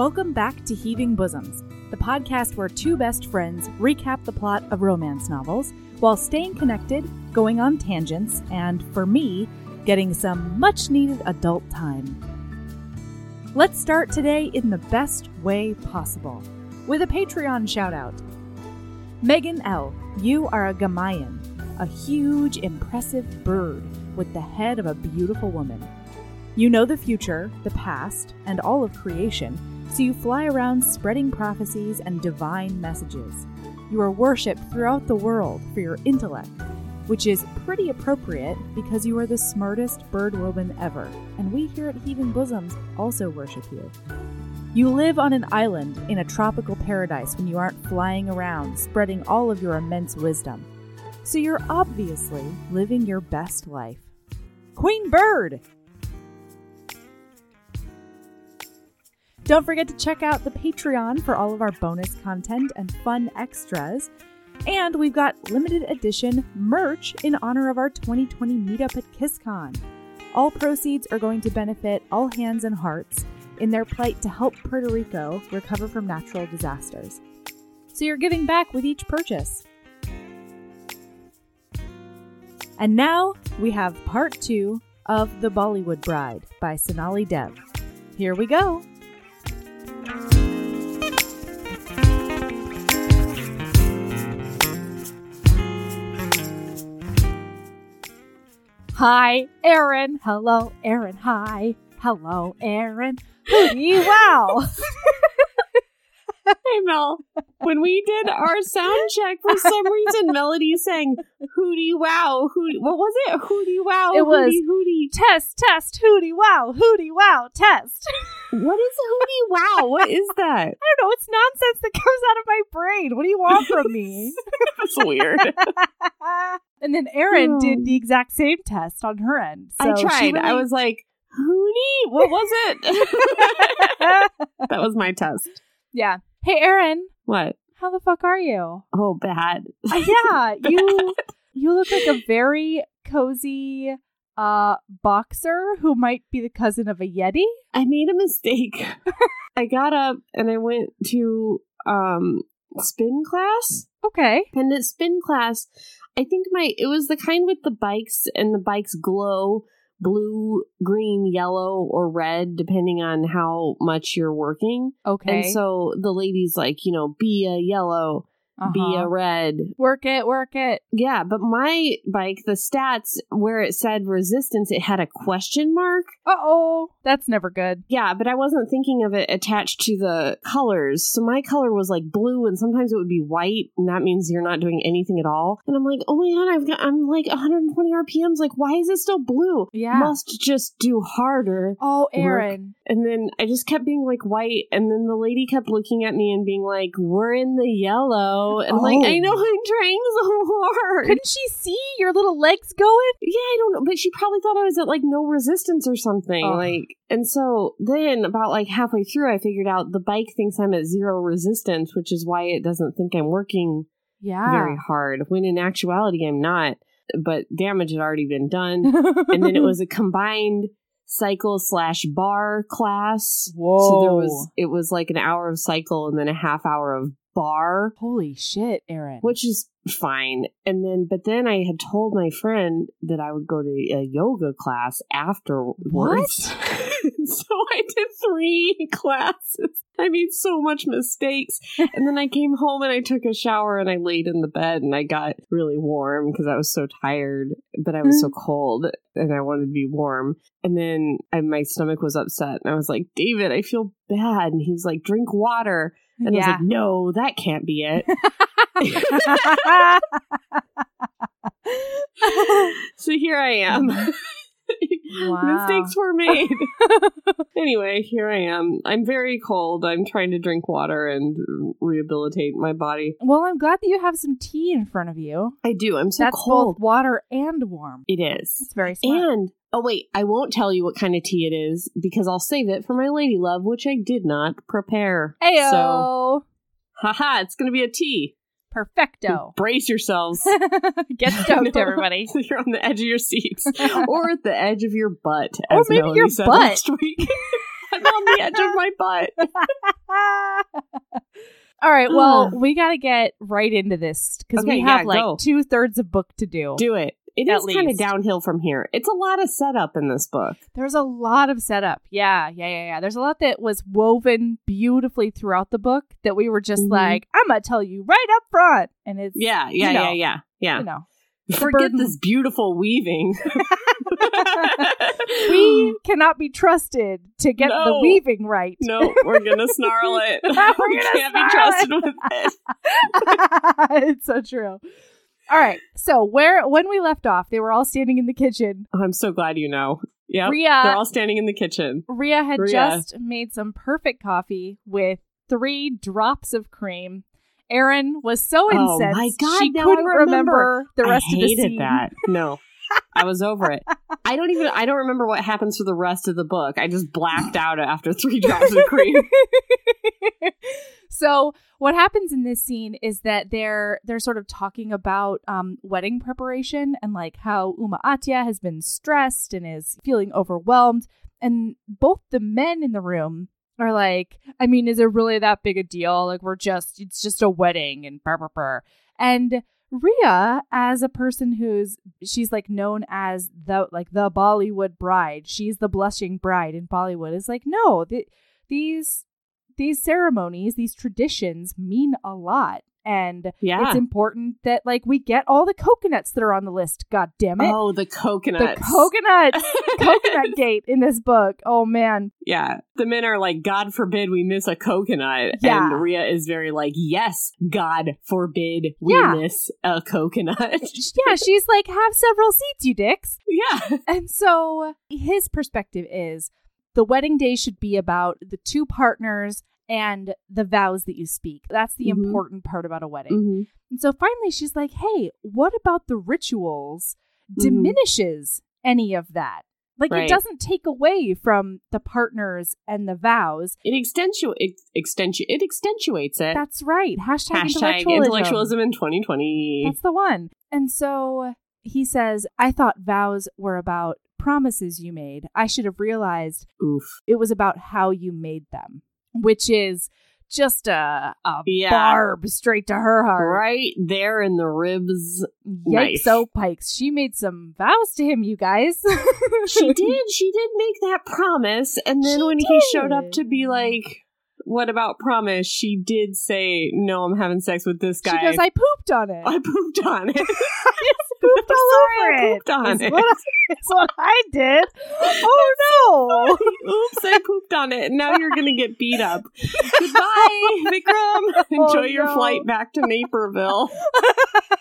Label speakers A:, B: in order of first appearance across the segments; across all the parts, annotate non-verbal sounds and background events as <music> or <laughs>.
A: Welcome back to Heaving Bosoms, the podcast where two best friends recap the plot of romance novels while staying connected, going on tangents, and, for me, getting some much needed adult time. Let's start today in the best way possible with a Patreon shout out. Megan L., you are a Gamayun, a huge, impressive bird with the head of a beautiful woman. You know the future, the past, and all of creation, so you fly around spreading prophecies and divine messages. You are worshipped throughout the world for your intellect, which is pretty appropriate because you are the smartest bird woman ever, and we here at Heaving Bosoms also worship you. You live on an island in a tropical paradise when you aren't flying around spreading all of your immense wisdom. So you're obviously living your best life. Queen Bird! Don't forget to check out the Patreon for all of our bonus content and fun extras. And we've got limited edition merch in honor of our 2020 meetup at KissCon. All proceeds are going to benefit All Hands and Hearts in their plight to help Puerto Rico recover from natural disasters. So you're giving back with each purchase. And now we have part two of The Bollywood Bride by Sonali Dev. Here we go. Hi, Erin. Hello, Erin. Hi. Hello, Erin. Hootie wow. <laughs>
B: Hey Mel, when we did our sound check, for some reason <laughs> Melody sang "Hootie Wow." Hootie, what was it? Hootie Wow.
A: It was-
B: Hootie Hootie.
A: test, test, hootie wow, hootie wow, test.
B: What is Hootie Wow? What is <laughs> that?
A: I don't know. It's nonsense that comes out of my brain. What do you want from me? <laughs>
B: That's weird.
A: and then Erin
B: Hmm.
A: did the exact same test on her end.
B: I
A: So she
B: tried. I was like, "Hootie." What was it? that was my test.
A: yeah. Hey, Erin.
B: What?
A: how the fuck are you?
B: Oh, bad.
A: Uh, <laughs> yeah, you you look like a very cozy uh boxer who might be the cousin of a yeti.
B: I made a mistake. <laughs> I got up and I went to um spin class.
A: Okay.
B: And at spin class, I think my it was the kind with the bikes and the bikes glow blue, green, yellow, or red, depending on how much you're working.
A: Okay.
B: And so the lady's like, you know, be a yellow, be
A: Uh-huh.
B: a red.
A: work it, work it.
B: Yeah, but my bike, the stats where it said resistance, it had a question mark.
A: Uh oh, that's never good.
B: Yeah, but I wasn't thinking of it attached to the colors. So my color was like blue and sometimes it would be white and that means you're not doing anything at all. And I'm like, "Oh my god, I've got I'm like 120 RPMs. Like why is it still blue?
A: Yeah.
B: Must just do harder."
A: Oh, Erin.
B: And then I just kept being like white and then the lady kept looking at me and being like, "We're in the yellow." And I'm like,
A: Oh.
B: "I know I'm trying so hard."
A: Couldn't she see your little legs going?
B: Yeah, I don't know, but she probably thought I was at like no resistance or something.
A: Ugh.
B: Like, and so then about like halfway through, I figured out the bike thinks I'm at zero resistance, which is why it doesn't think I'm working
A: Yeah.
B: very hard. When in actuality, I'm not. But damage had already been done, <laughs> and then it was a combined cycle slash bar class.
A: Whoa.
B: So there was it was like an hour of cycle and then a half hour of bar
A: Holy shit, Erin.
B: which is fine. And then, but then I had told my friend that I would go to a yoga class afterwards. <laughs> so I did three <laughs> classes. I made so much mistakes. and then I came home and I took a shower and I laid in the bed and I got really warm because I was so tired, but I was so mm-hmm. cold and I wanted to be warm. And then I, my stomach was upset and I was like, David, I feel bad. And he's like, drink water. And I was
A: yeah.
B: like, no, that can't be it. <laughs> <laughs> so here I am. <laughs> <laughs>
A: Wow.
B: Mistakes were <laughs> made. <laughs> anyway, here I am. I'm very cold. I'm trying to drink water and rehabilitate my body.
A: well, I'm glad that you have some tea in front of you.
B: I do. I'm so
A: That's
B: cold.
A: both water and warm.
B: It is.
A: It's very smart.
B: And oh wait, I won't tell you what kind of tea it is because I'll save it for my lady love, which I did not prepare.
A: Ayo.
B: So, haha, it's gonna be a tea.
A: Perfecto. <laughs>
B: Brace yourselves. <laughs>
A: Get <laughs> stoked, everybody.
B: You're on the edge of your seats or at the edge of your butt,
A: Or
B: as
A: maybe
B: Melody
A: your butt.
B: week. on the edge of my butt.
A: All right, well, <sighs> we got to get right into this because
B: Okay,
A: we have
B: yeah,
A: like two thirds of book to do.
B: Do it. It is kind of downhill from here. It's a lot of setup in this book.
A: There's a lot of setup. Yeah, yeah, yeah, yeah. There's a lot that was woven beautifully throughout the book that we were just
B: Mhm.
A: like, I'm gonna tell you right up front, and it's
B: Yeah, yeah,
A: you know,
B: yeah, yeah, yeah.
A: you know,
B: Forget this beautiful weaving. <laughs> <laughs>
A: we cannot be trusted to get the weaving right.
B: no, we're gonna snarl it. <laughs>
A: We're
B: we
A: gonna
B: can't be trusted with it.
A: it's so true. All right, so where when we left off, they were all standing in the kitchen.
B: Oh, I'm so glad you know. Yeah, they're all standing in the kitchen.
A: Ria had
B: Ria.
A: just made some perfect coffee with three drops of cream. Erin was so
B: Oh,
A: incensed
B: my God,
A: she couldn't
B: remember.
A: the rest
B: I
A: of the
B: hated
A: scene.
B: that. No, I was over it. <laughs> I don't even. I don't remember what happens for the rest of the book. I just blacked out after three drops of cream. <laughs>
A: so what happens in this scene is that they're they're sort of talking about um, wedding preparation and like how Uma Atya has been stressed and is feeling overwhelmed, and both the men in the room are like, I mean, is it really that big a deal? Like we're just it's just a wedding and brr, brr, brr. and Ria, as a person who's she's like known as the like the Bollywood bride, she's the blushing bride in Bollywood. Is like, no, th- these these ceremonies, these traditions mean a lot, and
B: Yeah.
A: it's important that like we get all the coconuts that are on the list. God damn it,
B: oh, the
A: the
B: coconuts. <laughs>
A: coconuts, coconut gate in this book. Oh man,
B: Yeah. The men are like, God forbid we miss a coconut.
A: Yeah.
B: And Ria is very like, Yes, God forbid we
A: Yeah.
B: miss a coconut. <laughs>
A: yeah, she's like, have several seats, you dicks.
B: yeah.
A: And so his perspective is the wedding day should be about the two partners and the vows that you speak. That's the
B: Mhm.
A: important part about a wedding.
B: Mhm.
A: And so finally she's like, hey, what about the rituals
B: Mhm.
A: diminishes any of that? Like
B: Right.
A: it doesn't take away from the partners and the vows.
B: It extentu- it, extentu- it extentuates it.
A: That's right. Hashtag,
B: Hashtag
A: intellectualism.
B: intellectualism in 2020.
A: That's the one. And so he says, I thought vows were about promises you made. I should have realized
B: Oof.
A: it was about how you made them, which is just a, a
B: Yeah.
A: barb straight to her heart.
B: Right there in the ribs.
A: Yikes, oh pikes. She made some vows to him, you guys.
B: She <laughs> did. She did make that promise. And then
A: She
B: when he showed up to be like, what about promise? She did say, no, I'm having sex with this
A: She
B: guy.
A: goes, I pooped on it.
B: I pooped on it. <laughs> <laughs>
A: pooped all over
B: I
A: it.
B: pooped on
A: Is
B: it.
A: What, I- is what I did. <laughs> Oh no.
B: Oops, I pooped on it. Now you're going to get beat up. Goodbye, Vikram. Oh, Enjoy your
A: Oh, no.
B: flight back to Naperville.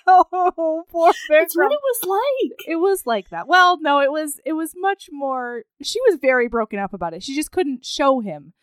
A: oh, poor Vikram.
B: That's what it was like.
A: It was like that. Well, no, it was it was much more she was very broken up about it. She just couldn't show him.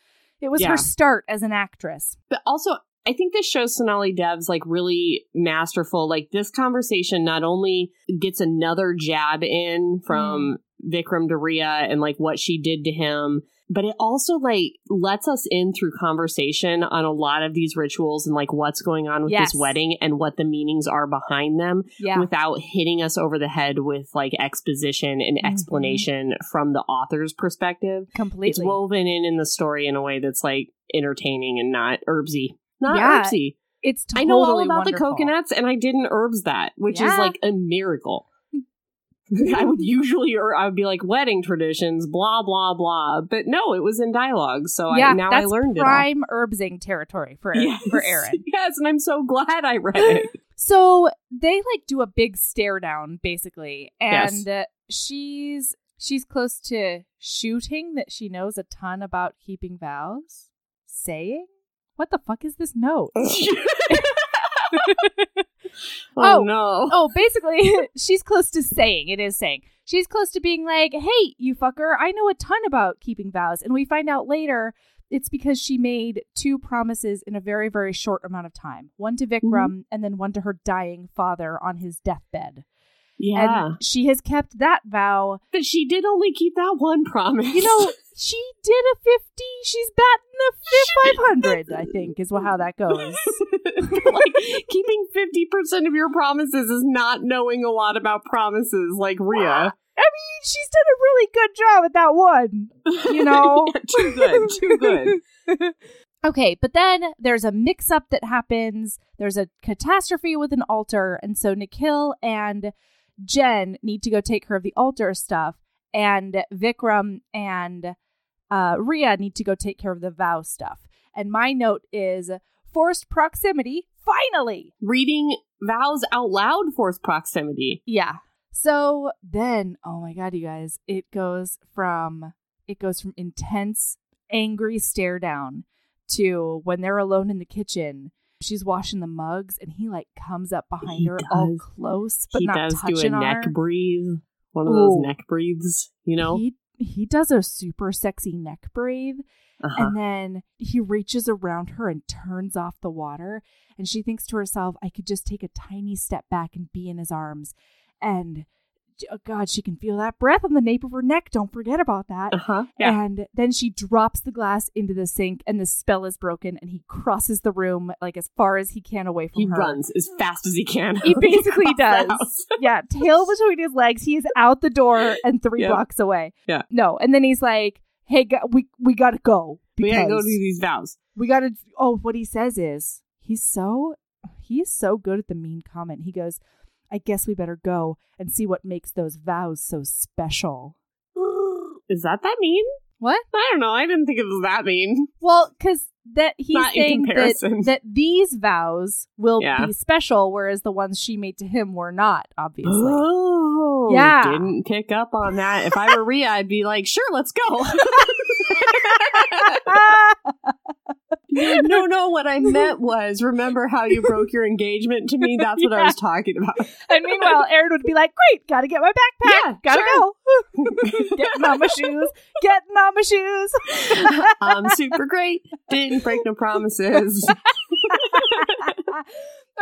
A: It was
B: Yeah.
A: her start as an actress.
B: But also, I think this shows Sonali Dev's like really masterful. Like this conversation not only gets another jab in from mm-hmm. Vikram to Ria and like what she did to him, but it also like lets us in through conversation on a lot of these rituals and like what's going on with
A: Yes.
B: this wedding and what the meanings are behind them
A: Yeah.
B: without hitting us over the head with like exposition and
A: Mhm.
B: explanation from the author's perspective.
A: completely.
B: It's woven in in the story in a way that's like entertaining and not herbsy. Not
A: Yeah,
B: herbsy.
A: it's totally
B: I know all about the coconuts and I didn't herbs that, which is like a miracle. I would <laughs> usually, or I would be like wedding traditions, blah blah blah. But no, it was in dialogue, so
A: yeah,
B: I, now I learned it.
A: prime herbsing territory for. <laughs>
B: Yes.
A: for Erin. <laughs>
B: yes, and I'm so glad I read it.
A: So they like do a big stare down basically, and uh, she's she's close to shooting that she knows a ton about keeping vows. Saying, "What the fuck is this note?" <laughs>
B: oh,
A: Oh.
B: no!
A: oh, basically, <laughs> she's close to saying it is saying she's close to being like, "Hey, you fucker, I know a ton about keeping vows," and we find out later. It's because she made two promises in a very, very short amount of time. One to mm-hmm. Vikram and then one to her dying father on his deathbed.
B: Yeah.
A: And she has kept that vow.
B: but she did only keep that one promise.
A: You know, <laughs> she did a 50. She's batting a 500, I think, is how that goes. <laughs>
B: like keeping 50% of your promises is not knowing a lot about promises like Ria.
A: I mean, she's done a really good job at that one. You <laughs> know?
B: Yeah, too good. Too good.
A: Okay, but then there's a mix up that happens. There's a catastrophe with an altar. And so Nikhil and Jen need to go take care of the altar stuff. And Vikram and uh, Ria need to go take care of the vow stuff. And my note is forced proximity, finally.
B: Reading vows out loud force proximity.
A: Yeah. So then, oh my god, you guys, it goes from it goes from intense, angry stare down to when they're alone in the kitchen. She's washing the mugs, and he like comes up behind
B: He
A: her, all close, but
B: he
A: not
B: does do a
A: touching
B: neck
A: her.
B: breathe. One of those neck breathes, you know?
A: He he does a super sexy neck breathe,
B: Uh-huh.
A: and then he reaches around her and turns off the water. And she thinks to herself, I could just take a tiny step back and be in his arms. And oh God, she can feel that breath on the nape of her neck. Don't forget about that.
B: Uh-huh. Yeah.
A: And then she drops the glass into the sink, and the spell is broken. And he crosses the room like as far as he can away from
B: He
A: her.
B: He runs as fast as he can.
A: He <laughs> basically does. <laughs> Yeah, tail between his legs. He is out the door and three blocks away.
B: Yeah.
A: No, and then he's like, "Hey, go- we we gotta go
B: We gotta go do these vows.
A: we gotta." Oh, what he says is he's so he's so good at the mean comment. He goes, "I guess we better go and see what makes those vows so special." <gasps>
B: Is that that mean?
A: What?
B: I don't know. I didn't think it was that mean.
A: Well, because that he's
B: Not
A: saying that, that these vows will
B: Yeah.
A: be special, whereas the ones she made to him were not. Obviously,
B: Oh,
A: Yeah.
B: Didn't pick up on that. If I were Ria, I'd be like, sure, let's go. <laughs> <laughs> <laughs> no, no, what I meant was remember how you broke your engagement to me? That's what I was <laughs> talking about.
A: and meanwhile, Erin would be like, "Great, gotta get my backpack.
B: Yeah,
A: gotta
B: sure.
A: go. <laughs> Getting on my shoes. Getting on my shoes."
B: I'm <laughs> um, super great. Didn't break no promises.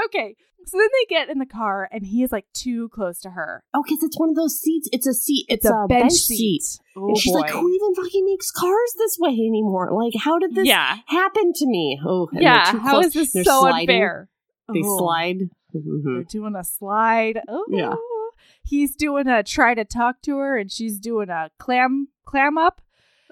A: Okay, so then they get in the car, and he is like too close to her.
B: Oh, because it's one of those seats. It's a seat. It's,
A: a, bench,
B: seat.
A: seat. Oh
B: and she's
A: boy.
B: like, who even fucking makes cars this way anymore? Like, how did this
A: yeah,
B: happen to me? Oh,
A: yeah. How is this
B: They're
A: so
B: sliding.
A: unfair?
B: They
A: Oh.
B: slide. Mhm.
A: They're doing a slide. Oh,
B: Yeah.
A: He's doing a try to talk to her, and she's doing a clam clam up.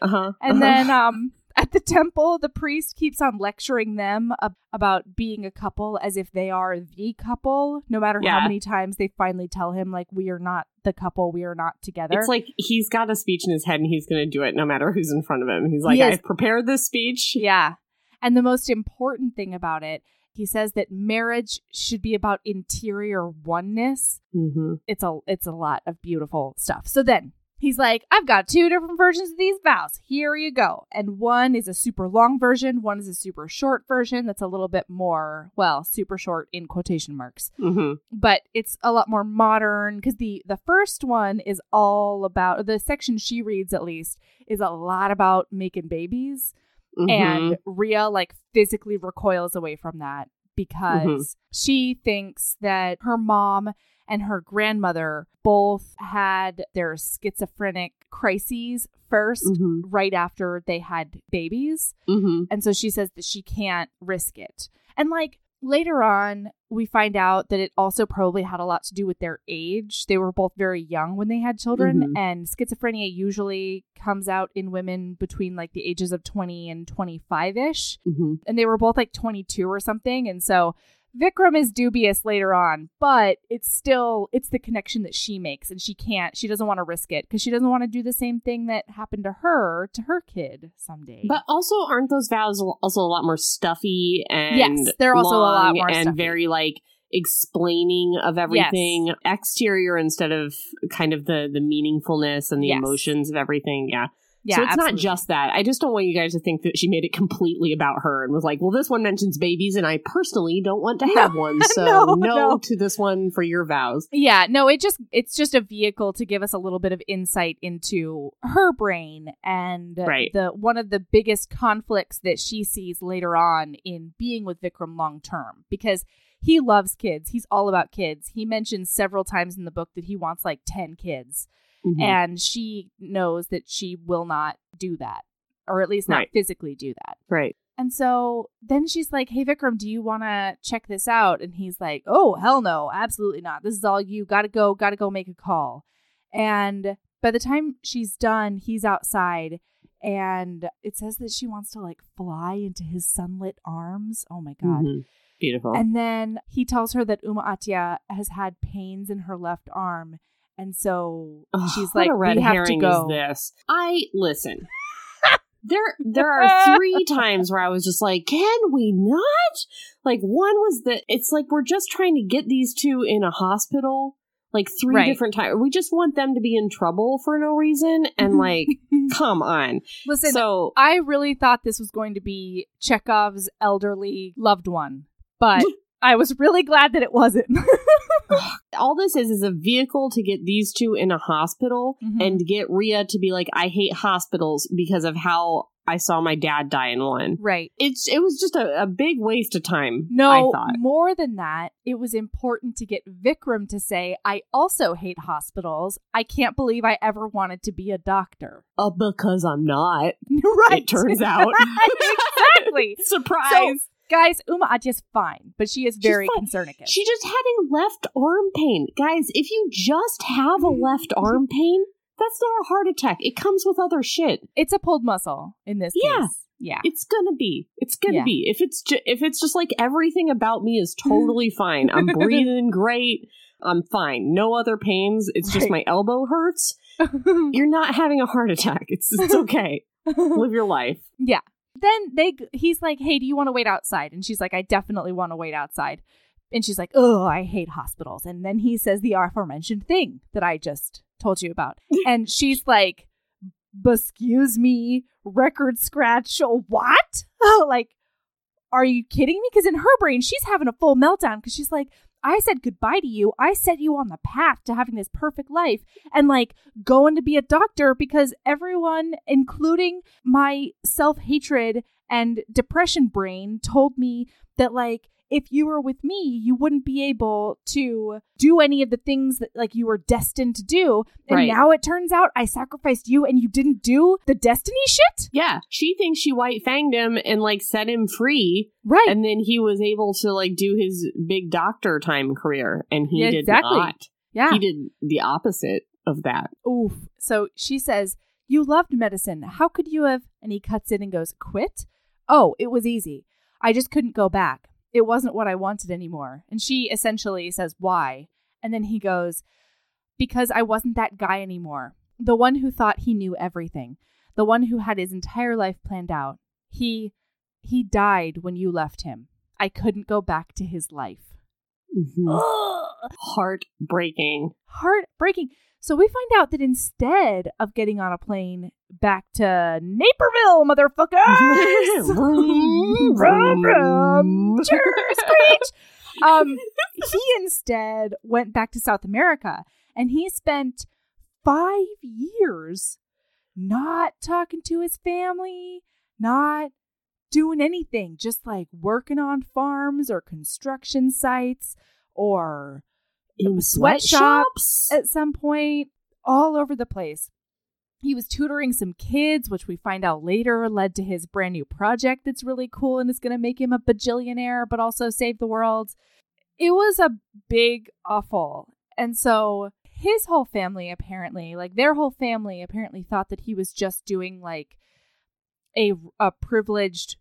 B: Uh-huh.
A: And
B: uh-huh.
A: then um the temple, the priest keeps on lecturing them ab- about being a couple as if they are the couple, no matter how many times they finally tell him like we are not the couple, we are not together.
B: It's like he's got a speech in his head and he's going to do it no matter who's in front of him. He's like,
A: He is-
B: I've prepared this speech.
A: yeah. And the most important thing about it, he says that marriage should be about interior oneness.
B: Mm-hmm.
A: it's a it's a lot of beautiful stuff. So then he's like, I've got two different versions of these vows. Here you go. And one is a super long version, one is a super short version that's a little bit more, well, super short in quotation marks.
B: Mm-hmm.
A: But it's a lot more modern because the the first one is all about the section she reads at least is a lot about making babies
B: Mm-hmm.
A: and Ria like physically recoils away from that because
B: Mhm.
A: she thinks that her mom and her grandmother both had their schizophrenic crises 1st
B: Mhm.
A: right after they had babies
B: Mm-hmm.
A: and so she says that she can't risk it and like later on we find out that it also probably had a lot to do with their age they were both very young when they had children
B: Mhm.
A: and schizophrenia usually comes out in women between like the ages of 20 and 25ish
B: Mm-hmm.
A: and they were both like 22 or something and so Vikram is dubious later on but it's still it's the connection that she makes and she can't she doesn't want to risk it because she doesn't want to do the same thing that happened to her to her kid someday
B: But also, aren't those vows also a lot more stuffy and
A: Yes, they're also a lot more
B: and
A: stuffy.
B: very like explaining of everything exterior instead of kind of the the meaningfulness and the
A: Yes.
B: emotions of everything. Yeah.
A: Yeah
B: so it's not just that. I just don't want you guys to think that she made it completely about her and was like, well, this one mentions babies and I personally don't want to have one. <laughs> So
A: No,
B: no,
A: no.
B: to this one for your vows.
A: Yeah, no, it just it's just a vehicle to give us a little bit of insight into her brain and
B: Right.
A: the one of the biggest conflicts that she sees later on in being with Vikram long term because he loves kids. He's all about kids. He mentions several times in the book that he wants like 10 kids.
B: Mhm.
A: And she knows that she will not do that, or at least not
B: Right.
A: physically do that.
B: right.
A: And so then she's like, Hey, Vikram, do you want to check this out? And he's like, Oh, hell no, absolutely not. This is all you. Gotta go, gotta go make a call. And by the time she's done, he's outside. And it says that she wants to like fly into his sunlit arms. Oh my God.
B: Mhm. Beautiful.
A: And then he tells her that Uma Atya has had pains in her left arm. And so
B: Ugh,
A: she's like,
B: red
A: we have
B: herring
A: to go.
B: is this? I listen. <laughs> there, there are three times where I was just like, "Can we not?" Like one was that it's like we're just trying to get these two in a hospital, like three
A: Right.
B: different times. We just want them to be in trouble for no reason, and like, <laughs> come on.
A: Listen,
B: so
A: I really thought this was going to be Chekhov's elderly loved one, but <laughs> I was really glad that it wasn't.
B: All this is is a vehicle to get these two in a hospital
A: Mhm.
B: and get Ria to be like, "I hate hospitals because of how." I saw my dad die in one.
A: right.
B: It's it was just a, a big waste of time. I
A: No,
B: thought.
A: more than that, it was important to get Vikram to say, I also hate hospitals. I can't believe I ever wanted to be a doctor. <laughs>
B: Uh, because I'm not.
A: right.
B: It turns out. <laughs>
A: exactly. <laughs>
B: Surprise.
A: Guys, Uma Atya's fine, but she is very
B: fine.
A: concernicus.
B: she just had a left arm pain. Guys, if you just have a mm-hmm. left arm pain, that's not a heart attack. It comes with other shit.
A: it's a pulled muscle in this
B: Yeah.
A: case. Yeah.
B: It's gonna be. It's gonna
A: Yeah.
B: be. If it's ju- if it's just like everything about me is <laughs> totally fine. I'm <laughs> breathing great. I'm fine. No other pains. It's just
A: Right.
B: my elbow hurts. <laughs> You're not having a heart attack. It's it's okay. Live your life.
A: Yeah. Then they he's like, "Hey, do you want to wait outside?" And she's like, "I definitely want to wait outside." And she's like, "Oh, I hate hospitals." And then he says the aforementioned thing that I just told you about. <laughs> And she's like, "Excuse me, record scratch. What? Oh, <laughs> like are you kidding me? Because in her brain, she's having a full meltdown because she's like, I said goodbye to you. I set you on the path to having this perfect life and like going to be a doctor because everyone, including my self hatred and depression brain, told me that like if you were with me, you wouldn't be able to do any of the things that like you were destined to do. And
B: Right.
A: now it turns out I sacrificed you and you didn't do the destiny shit?
B: Yeah, she thinks she white fanged him and like set him free,
A: Right.
B: and then he was able to like do his big doctor time career, and he
A: Yeah,
B: did
A: exactly.
B: not.
A: yeah.
B: He did the opposite of that.
A: Oof. So she says, You loved medicine. How could you have? And he cuts in and goes, Quit? Oh, it was easy. I just couldn't go back. It wasn't what I wanted anymore. And she essentially says, Why? And then he goes, Because I wasn't that guy anymore. The one who thought he knew everything. The one who had his entire life planned out. He he died when you left him. I couldn't go back to his life.
B: Mhm.
A: Ugh
B: Heartbreaking.
A: heartbreaking. So we find out that instead of getting on a plane back to Naperville, motherfuckers, <laughs> <laughs>
B: Vroom,
A: Vroom, vroom.
B: vroom.
A: Screech. um, he instead went back to South America, and he spent five years not talking to his family, not doing anything, just like working on farms or construction sites or
B: In
A: sweatshops at some point, all over the place. He was tutoring some kids, which we find out later led to his brand new project that's really cool and is going to make him a bajillionaire, but also save the world. It was a big awful. And so his whole family, apparently, like their whole family, apparently thought that he was just doing like a, a privileged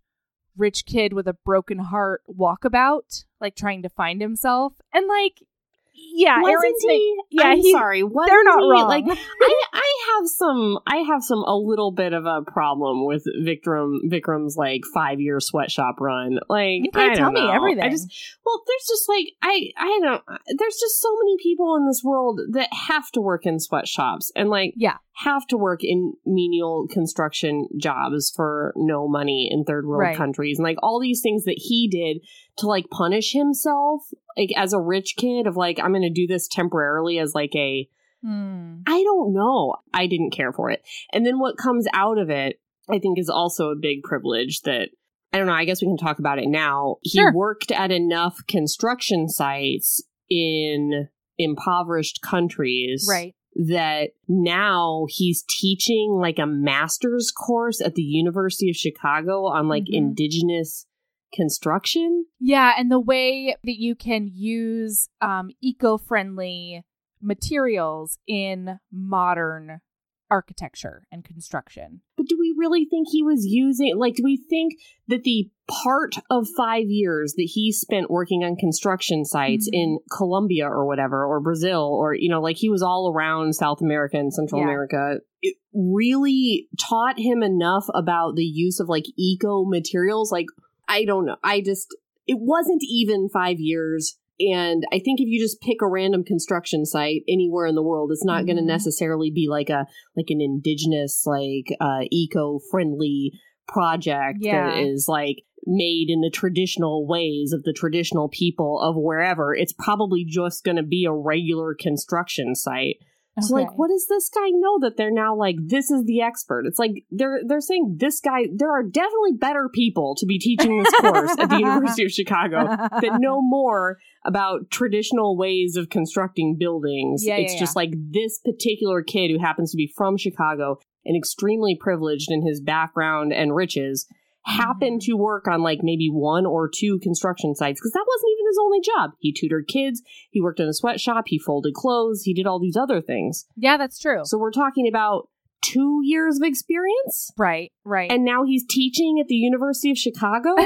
A: rich kid with a broken heart walkabout, like trying to find himself. And like, yeah,
B: Wasn't
A: Erin's ma-
B: he?
A: yeah,
B: I'm
A: he-
B: sorry. Wasn't
A: they're not
B: he?
A: wrong.
B: Like <laughs> I, I have some, I have some a little bit of a problem with Vikram, Vikram's like five year sweatshop run. Like
A: You can't tell
B: don't
A: me
B: know.
A: everything.
B: I just, well, there's just like I, I don't. There's just so many people in this world that have to work in sweatshops and like
A: Yeah.
B: Have to work in menial construction jobs for no money in third world
A: Right.
B: countries and like all these things that he did to like punish himself like as a rich kid of like I'm going to do this temporarily as like a
A: Hmm.
B: I don't know. I didn't care for it. And then what comes out of it, I think, is also a big privilege that I don't know, I guess we can talk about it now. He
A: Sure.
B: worked at enough construction sites in impoverished countries
A: Right.
B: That now he's teaching like a master's course at the University of Chicago on like
A: Mhm.
B: indigenous construction.
A: Yeah, and the way that you can use um, eco-friendly materials in modern architecture and construction.
B: But do we really think he was using, like, do we think that the part of five years that he spent working on construction sites
A: Mhm.
B: in Colombia or whatever, or Brazil, or, you know, like he was all around South America and Central
A: Yeah.
B: America, it really taught him enough about the use of like eco materials? Like, I don't know. I just, it wasn't even five years. And I think if you just pick a random construction site anywhere in the world, it's not going to necessarily be like a like an indigenous, like uh, eco friendly project
A: Yeah.
B: that is like made in the traditional ways of the traditional people of wherever. It's probably just going to be a regular construction site. So
A: Okay.
B: like, what does this guy know that they're now like this is the expert? It's like they're they're saying this guy. There are definitely better people to be teaching this course at the <laughs> University of Chicago that know <laughs> more about traditional ways of constructing buildings.
A: Yeah, yeah,
B: it's just like this particular kid who happens to be from Chicago and extremely privileged in his background and riches happened
A: Mm-hmm.
B: to work on like maybe one or two construction sites because that wasn't even his only job. He tutored kids, he worked in a sweatshop, he folded clothes, he did all these other things.
A: yeah, that's true.
B: So we're talking about two years of experience,
A: right, right.
B: and now he's teaching at the University of Chicago. <laughs>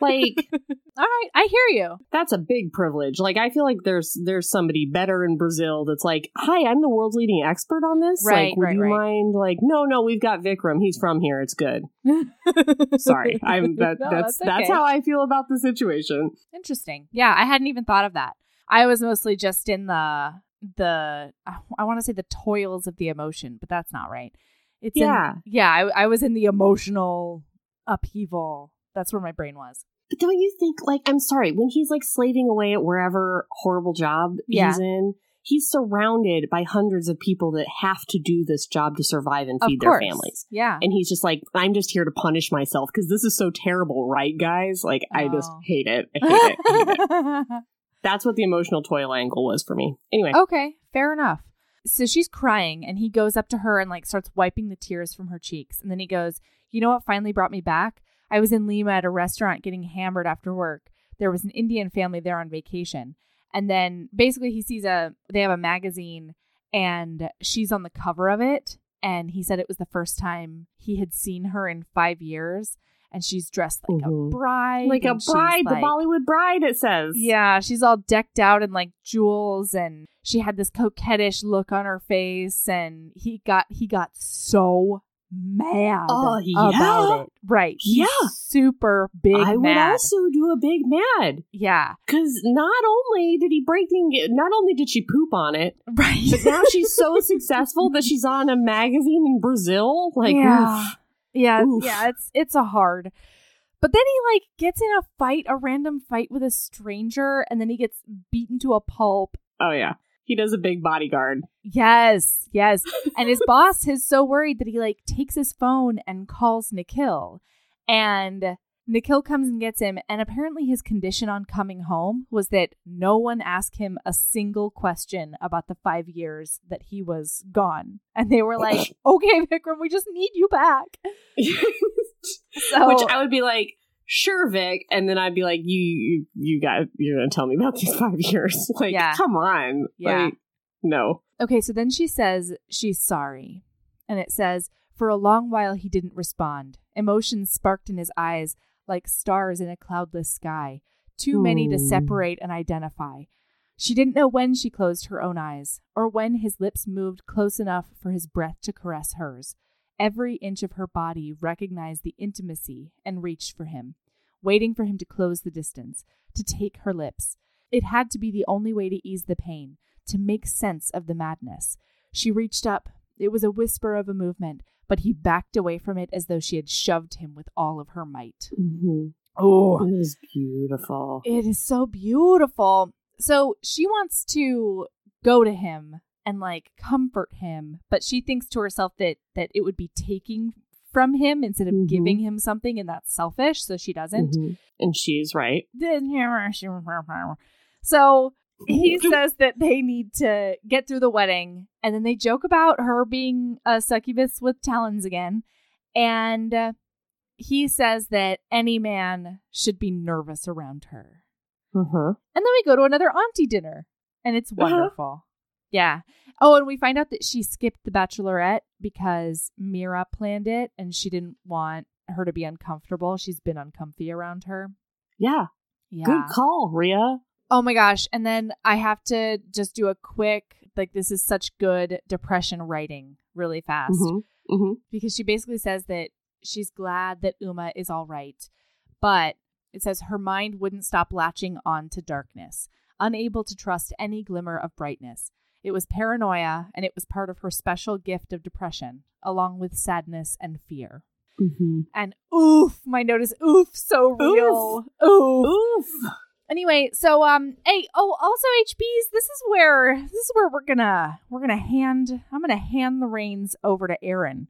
B: like <laughs>
A: All right, I hear you.
B: that's a big privilege. Like I feel like there's there's somebody better in Brazil that's like, "Hi, I'm the world's leading expert on this.
A: Right,
B: like, would
A: right,
B: you
A: right.
B: mind? Like, no, no, we've got Vikram. He's from here. It's good. <laughs> Sorry, I'm that.
A: No,
B: that's
A: that's
B: that's how I feel about the situation.
A: Interesting. Yeah, I hadn't even thought of that. I was mostly just in the the I want to say the toils of the emotion, but that's not right. It's in-
B: Yeah.
A: yeah. I, I was in the emotional upheaval. That's where my brain was.
B: But don't you think, like, I'm sorry, when he's like slaving away at wherever horrible job
A: Yeah.
B: he's in, he's surrounded by hundreds of people that have to do this job to survive and feed their families.
A: Yeah.
B: And he's just like, I'm just here to punish myself because this is so terrible, right, guys? Like, I just
A: Oh.
B: hate it. I hate it. I hate it. <laughs> That's what the emotional toil angle was for me. Anyway,
A: okay, fair enough. So she's crying, and he goes up to her and like starts wiping the tears from her cheeks. And then he goes, "You know what finally brought me back? I was in Lima at a restaurant getting hammered after work. There was an Indian family there on vacation, and then basically he sees a they have a magazine, and she's on the cover of it. And he said it was the first time he had seen her in five years, and she's dressed like
B: Mhm.
A: a bride,
B: like a bride, the
A: like-
B: Bollywood bride, it says.
A: yeah, she's all decked out in like jewels and she had this coquettish look on her face and he got he got so mad
B: Oh, yeah?
A: about it. Right. He's
B: Yeah.
A: super big
B: I would also do a big mad
A: yeah.
B: because not only did he break the, not only did she poop on it,
A: Right.
B: but now she's so <laughs> successful that she's on a magazine in Brazil. Like,
A: yeah.
B: oof.
A: Yeah,
B: Oof.
A: yeah, it's it's a hard. But then he like gets in a fight, a random fight with a stranger, and then he gets beaten to a pulp.
B: oh yeah, he does a big bodyguard.
A: Yes, yes. And his <laughs> boss is so worried that he like takes his phone and calls Nikhil. And Nikhil comes and gets him. And apparently his condition on coming home was that no one asked him a single question about the five years that he was gone. And they were like, <laughs> okay, Vikram, we just need you back. <laughs> So
B: Which I would be like, sure, Vic, and then I'd be like, you, you, you got, you're gonna tell me about these <laughs> five years? <laughs> like,
A: Yeah.
B: come on,
A: Yeah.
B: Like, no.
A: Okay, so then she says she's sorry. And it says, for a long while he didn't respond. Emotions sparked in his eyes like stars in a cloudless sky, too many to
B: Hmm.
A: separate and identify. She didn't know when she closed her own eyes, or when his lips moved close enough for his breath to caress hers. Every inch of her body recognized the intimacy and reached for him, waiting for him to close the distance, to take her lips. It had to be the only way to ease the pain, to make sense of the madness. She reached up. It was a whisper of a movement, but he backed away from it as though she had shoved him with all of her might.
B: Mm-hmm.
A: Oh,
B: it is beautiful.
A: it is so beautiful. So she wants to go to him and like comfort him, but she thinks to herself that that it would be taking from him instead of
B: Mhm.
A: giving him something, and that's selfish. So she doesn't.
B: Mhm. And she's right.
A: So he says that they need to get through the wedding, and then they joke about her being a succubus with talons again. And uh, he says that any man should be nervous around her.
B: Uh-huh.
A: And then we go to another auntie dinner, and it's
B: Uh-huh.
A: wonderful. Yeah. Oh, and we find out that she skipped the bachelorette because Mira planned it, and she didn't want her to be uncomfortable. She's been uncomfy around her.
B: Yeah.
A: Yeah.
B: Good call, Ria.
A: Oh my gosh. And then I have to just do a quick, like, this is such good depression writing really fast
B: Mhm. Mhm.
A: because she basically says that she's glad that Uma is all right, but it says her mind wouldn't stop latching on to darkness, unable to trust any glimmer of brightness. It was paranoia, and it was part of her special gift of depression, along with sadness and fear.
B: Mhm.
A: And oof, my note is oof, so real. Oof.
B: Oof.
A: Anyway, so um, hey, oh, also HBs, this is where this is where we're gonna we're gonna hand I'm gonna hand the reins over to Erin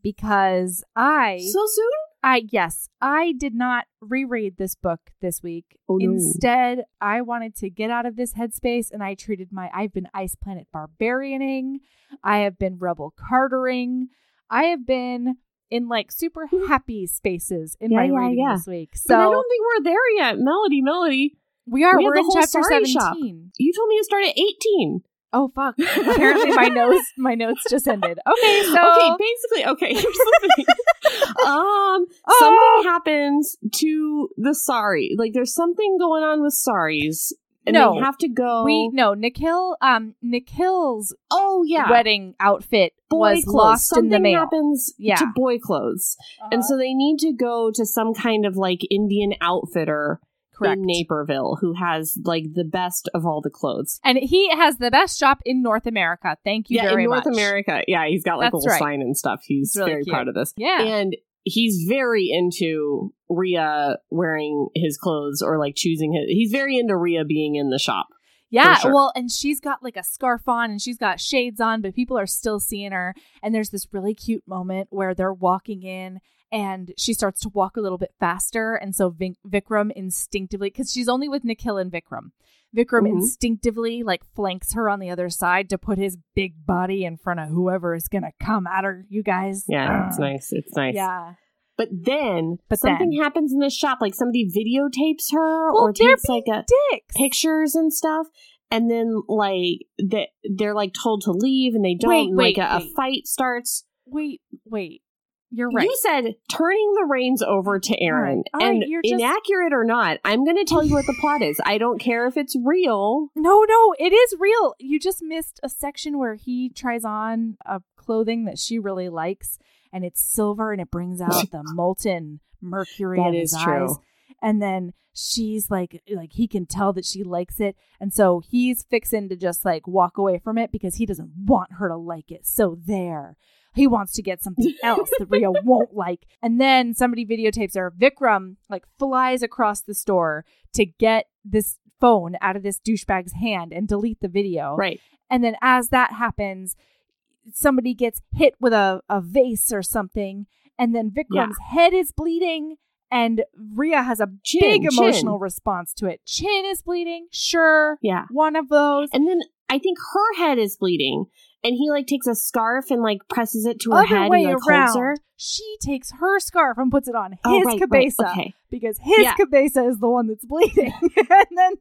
A: because I
B: So soon?
A: I yes, I did not reread this book this week.
B: Oh, no.
A: Instead, I wanted to get out of this headspace and I treated my I've been Ice Planet barbarianing. I have been rebel cartering. I have been in like super happy spaces in
B: Yeah,
A: my
B: yeah,
A: reading
B: yeah.
A: this week.
B: but I don't think we're there yet. Melody, Melody.
A: we are
B: we
A: we're in chapter
B: Sorry shop.
A: 17.
B: You told me to start at 18.
A: Oh fuck. <laughs> Apparently my notes my notes just ended. Okay, so
B: okay, basically, okay, here's the thing. <laughs> um,
A: Oh.
B: something happens to the sorry. Like, there's something going on with saris. And
A: No.
B: they have to go.
A: we no Nikhil um Nikhil's
B: oh, yeah.
A: wedding outfit
B: boy
A: was
B: clothes.
A: lost
B: something
A: in the mail.
B: happens
A: Yeah.
B: to boy clothes. And so they need to go to some kind of like Indian outfitter
A: correct.
B: in Naperville who has like the best of all the clothes.
A: And he has the best shop in North America. Thank you
B: yeah,
A: very
B: in North
A: much.
B: America. Yeah, he's got like
A: That's
B: a little
A: right.
B: sign and stuff. He's
A: really
B: very
A: cute.
B: proud of this.
A: Yeah.
B: And he's very into Ria wearing his clothes or like choosing his. He's very into Ria being in the shop.
A: Yeah,
B: sure.
A: well, and she's got like a scarf on and she's got shades on, but people are still seeing her. And there's this really cute moment where they're walking in and she starts to walk a little bit faster. And so Vin- Vikram instinctively, because she's only with Nikhil and Vikram, Vikram
B: Mhm.
A: instinctively like flanks her on the other side to put his big body in front of whoever is going to come at her, you guys.
B: Yeah, <clears throat> it's nice. It's nice.
A: Yeah.
B: But then
A: But
B: something
A: then-
B: happens in the shop, like somebody videotapes her
A: Well,
B: or takes like a
A: Dicks.
B: pictures and stuff. And then like they they're like told to leave and they don't.
A: Wait,
B: and,
A: wait,
B: like a, a fight starts.
A: Wait, wait. You're right.
B: You said turning the reins over to Erin.
A: All right, all right,
B: and
A: you're just-
B: inaccurate or not, I'm going to tell you what the plot is. I don't care if it's real.
A: No, no, it is real. You just missed a section where he tries on a clothing that she really likes, and it's silver, and it brings out <laughs> the molten mercury
B: That
A: in
B: is
A: his
B: true.
A: eyes. And then she's like, like he can tell that she likes it, and so he's fixing to just like walk away from it because he doesn't want her to like it. So there. He wants to get something <laughs> else that Ria won't like. And then somebody videotapes her. Vikram like flies across the store to get this phone out of this douchebag's hand and delete the video.
B: Right.
A: And then as that happens, somebody gets hit with a, a vase or something, and then Vikram's head is bleeding, and Ria has a
B: Chin,
A: big
B: chin.
A: emotional response to it. Chin is bleeding, sure.
B: Yeah.
A: One of those.
B: And then I think her head is bleeding. And he like takes a scarf and like presses it to her
A: Other
B: head
A: way
B: and like
A: around,
B: her.
A: she takes her scarf and puts it on his
B: Oh, right, right.
A: cabeza
B: Okay.
A: because his
B: Yeah.
A: cabeza is the one that's bleeding, <laughs> and then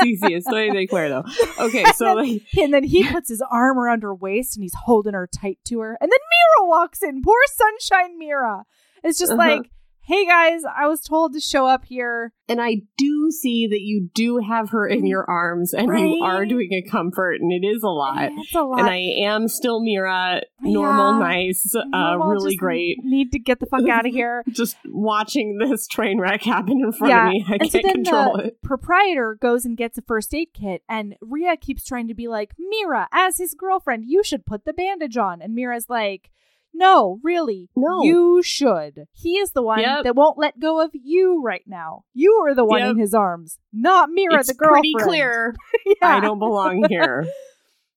B: Sí, sí, estoy de acuerdo. Okay, <laughs> so like
A: and then he puts his arm around her waist and he's holding her tight to her. And then Mira walks in. Poor Sunshine Mira. It's just
B: Uh-huh.
A: like, hey guys, I was told to show up here.
B: And I do see that you do have her in your arms and you are doing a comfort and it is a lot.
A: It's a lot.
B: And I am still Mira, normal,
A: Yeah.
B: nice, uh, really great.
A: Need to get the fuck out of <laughs> here.
B: Just watching this train wreck happen in front
A: Yeah,
B: of me. I
A: and
B: can't
A: then
B: control
A: the
B: it.
A: proprietor goes and gets a first aid kit, and Ria keeps trying to be like, Mira, as his girlfriend, you should put the bandage on. And Mira's like, no, really,
B: No.
A: you should. He is the one
B: Yep.
A: that won't let go of you right now. You are the one
B: Yep.
A: in his arms, not Mira,
B: It's
A: the girlfriend.
B: pretty clear <laughs>
A: yeah.
B: I don't belong <laughs> here.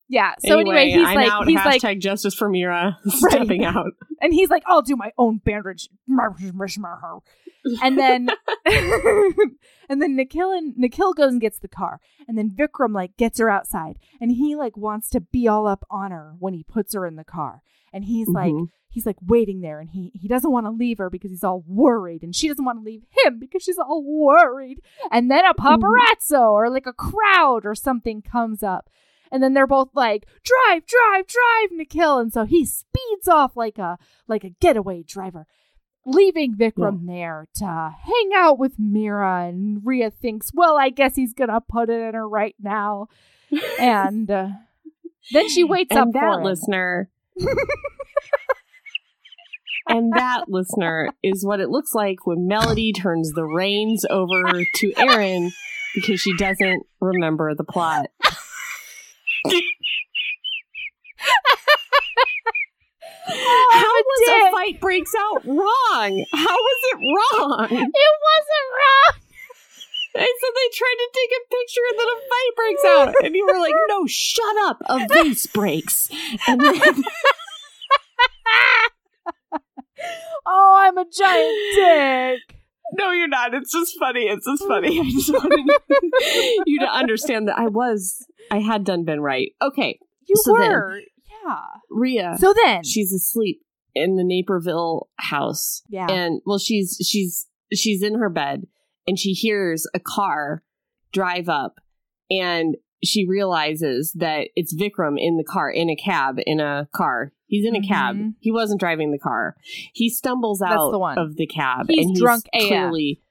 A: Yeah. So anyway, he's
B: I'm
A: like,
B: out.
A: he's
B: Hashtag
A: like,
B: justice for Mira <laughs> stepping out.
A: and he's like, I'll do my own bandage. And then <laughs> and then Nikhil and Nikhil goes and gets the car. And then Vikram like gets her outside and he like wants to be all up on her when he puts her in the car. And he's like
B: Mhm.
A: he's like waiting there and he he doesn't want to leave her because he's all worried and she doesn't want to leave him because she's all worried. And then a paparazzo or like a crowd or something comes up. And then they're both like, drive, drive, drive, Nikhil. And so he speeds off like a like a getaway driver, leaving Vikram there to hang out with Mira. And Ria thinks, well, I guess he's gonna put it in her right now. <laughs> And uh, then she waits
B: and
A: up
B: that listener. and that listener is what it looks like when Melody turns the reins over to Erin because she doesn't remember the plot. <laughs>
A: Oh,
B: How fight breaks out wrong? How was it wrong?
A: It wasn't wrong.
B: I said they tried to take a picture and then a fight breaks out. And you were like, no, shut up. A vase breaks. And then <laughs>
A: Oh, I'm a giant dick.
B: No, you're not. It's just funny. It's just funny. I just wanted <laughs> you to understand that I was, I had done been right. Okay,
A: You
B: So then-
A: were. yeah.
B: Ria,
A: So then,
B: she's asleep in the Naperville house,
A: yeah.
B: and well, she's she's she's in her bed, and she hears a car drive up, and she realizes that it's Vikram in the car, in a cab, in a car. He's in a cab.
A: Mhm.
B: He wasn't driving the car. He stumbles
A: That's
B: out
A: the
B: of the cab,
A: He's
B: and he's
A: drunk AF.
B: clearly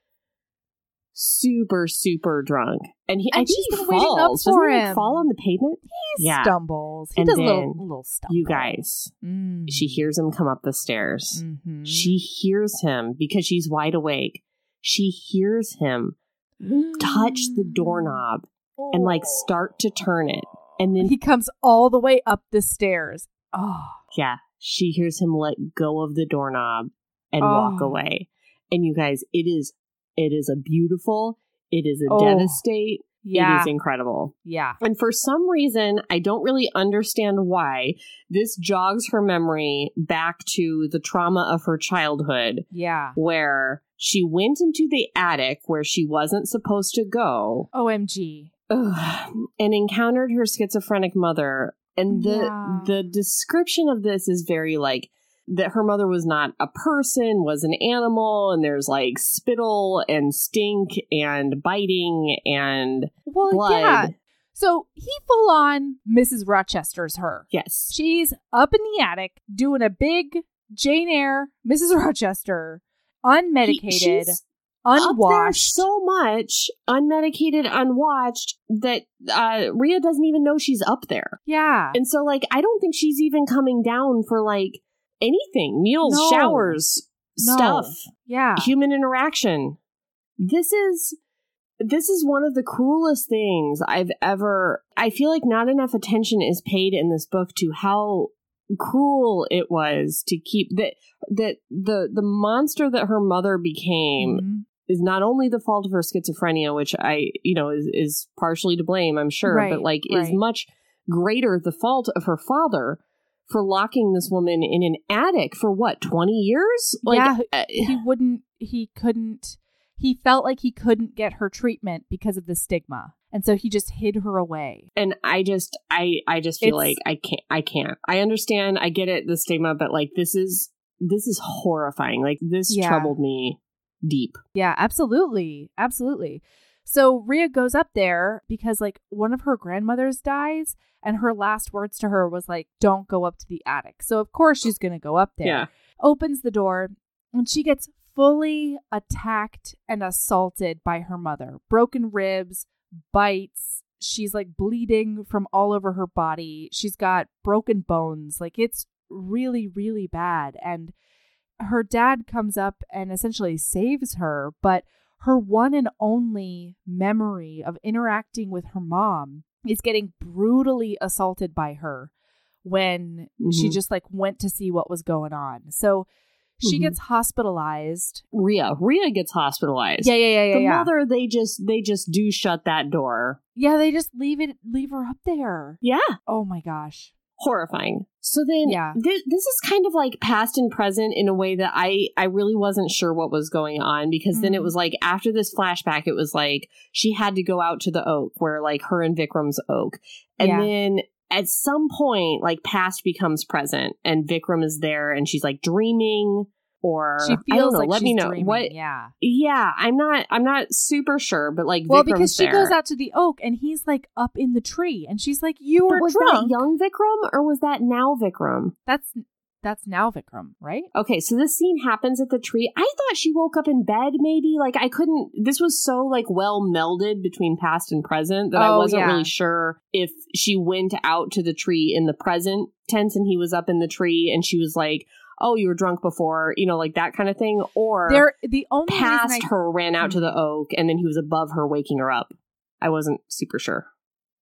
B: super, super drunk. And he, I
A: And she's
B: he
A: been waiting up
B: falls.
A: for
B: Doesn't he
A: him.
B: fall on the pavement?
A: he
B: yeah.
A: stumbles. He
B: And
A: does a little, little stumble.
B: You guys,
A: Mm.
B: she hears him come up the stairs.
A: Mhm.
B: She hears him because she's wide awake. She hears him touch the doorknob and like start to turn it. And then,
A: he comes all the way up the stairs. Oh,
B: yeah, she hears him let go of the doorknob and walk
A: Oh.
B: away. And you guys, it is, it is a beautiful, it is a
A: Oh.
B: devastate,
A: yeah,
B: is incredible.
A: yeah.
B: And for some reason, I don't really understand why, this jogs her memory back to the trauma of her childhood
A: Yeah.
B: where she went into the attic where she wasn't supposed to go
A: OMG.
B: ugh, and encountered her schizophrenic mother. And the
A: Yeah.
B: the description of this is very like that her mother was not a person, was an animal, and there's like spittle and stink and biting and
A: Well,
B: blood.
A: yeah. So he full on Mrs. Rochester's her.
B: Yes.
A: She's up in the attic doing a big Jane Eyre, Mrs. Rochester, unmedicated,
B: He- she's up there
A: unwashed.
B: so much, unmedicated, unwatched, that uh, Ria doesn't even know she's up there.
A: yeah.
B: And so, like, I don't think she's even coming down for like anything meals,
A: No.
B: showers,
A: No.
B: stuff,
A: yeah.
B: human interaction. This is. This is one of the cruelest things I've ever. I feel like not enough attention is paid in this book to how cruel it was to keep that that the the monster that her mother became
A: Mhm.
B: is not only the fault of her schizophrenia, which I, you know, is, is partially to blame, I'm sure,
A: Right,
B: but like is much greater the fault of her father for locking this woman in an attic for what, 20 years? Like,
A: Yeah,
B: uh,
A: he wouldn't he couldn't he felt like he couldn't get her treatment because of the stigma and so he just hid her away
B: and I just, I, I just feel
A: It's-
B: like I can't, I can't. I understand, I get it, the stigma, but like this is, this is horrifying. Like this
A: Yeah.
B: troubled me deep.
A: yeah absolutely absolutely so Ria goes up there because like one of her grandmothers dies and her last words to her was like don't go up to the attic. So of course she's gonna go up there.
B: Yeah.
A: opens the door and she gets fully attacked and assaulted by her mother. Broken ribs bites. She's like bleeding from all over her body. She's got broken bones. Like it's really really bad. And her dad comes up and essentially saves her but her one and only memory of interacting with her mom is getting brutally assaulted by her when she
B: Mhm.
A: just like went to see what was going on. So she
B: Mhm.
A: gets hospitalized.
B: Ria, Ria gets hospitalized.
A: Yeah, yeah, yeah, yeah.
B: the
A: yeah.
B: mother, they just, they just do shut that door.
A: yeah, they just leave it leave her up there.
B: Yeah.
A: Oh my gosh.
B: Horrifying. So then
A: Yeah.
B: thi- this is kind of like past and present in a way that I I really wasn't sure what was going on because then
A: Mm.
B: it was like after this flashback it was like she had to go out to the oak where like her and Vikram's oak. And
A: Yeah.
B: then at some point like past becomes present and Vikram is there and she's like dreaming or
A: She
B: I
A: feels
B: know,
A: like
B: let
A: she's
B: me know
A: dreaming.
B: what
A: Yeah.
B: yeah, I'm not I'm not super sure but like
A: Well,
B: Vikram's
A: because she
B: there.
A: goes out to the oak and he's like up in the tree, and she's like, "You were
B: was
A: drunk."
B: that young Vikram or was that now Vikram?
A: That's that's now Vikram, right?
B: Okay, so this scene happens at the tree. I thought she woke up in bed, maybe. Like I couldn't. This was so like well melded between past and present that I
A: Oh,
B: wasn't
A: yeah.
B: really sure if she went out to the tree in the present tense and he was up in the tree and she was like, "Oh, you were drunk before," you know, like that kind of thing, or
A: There, the only
B: past
A: I,
B: her ran out to the hmm. oak and then he was above her waking her up. I wasn't super sure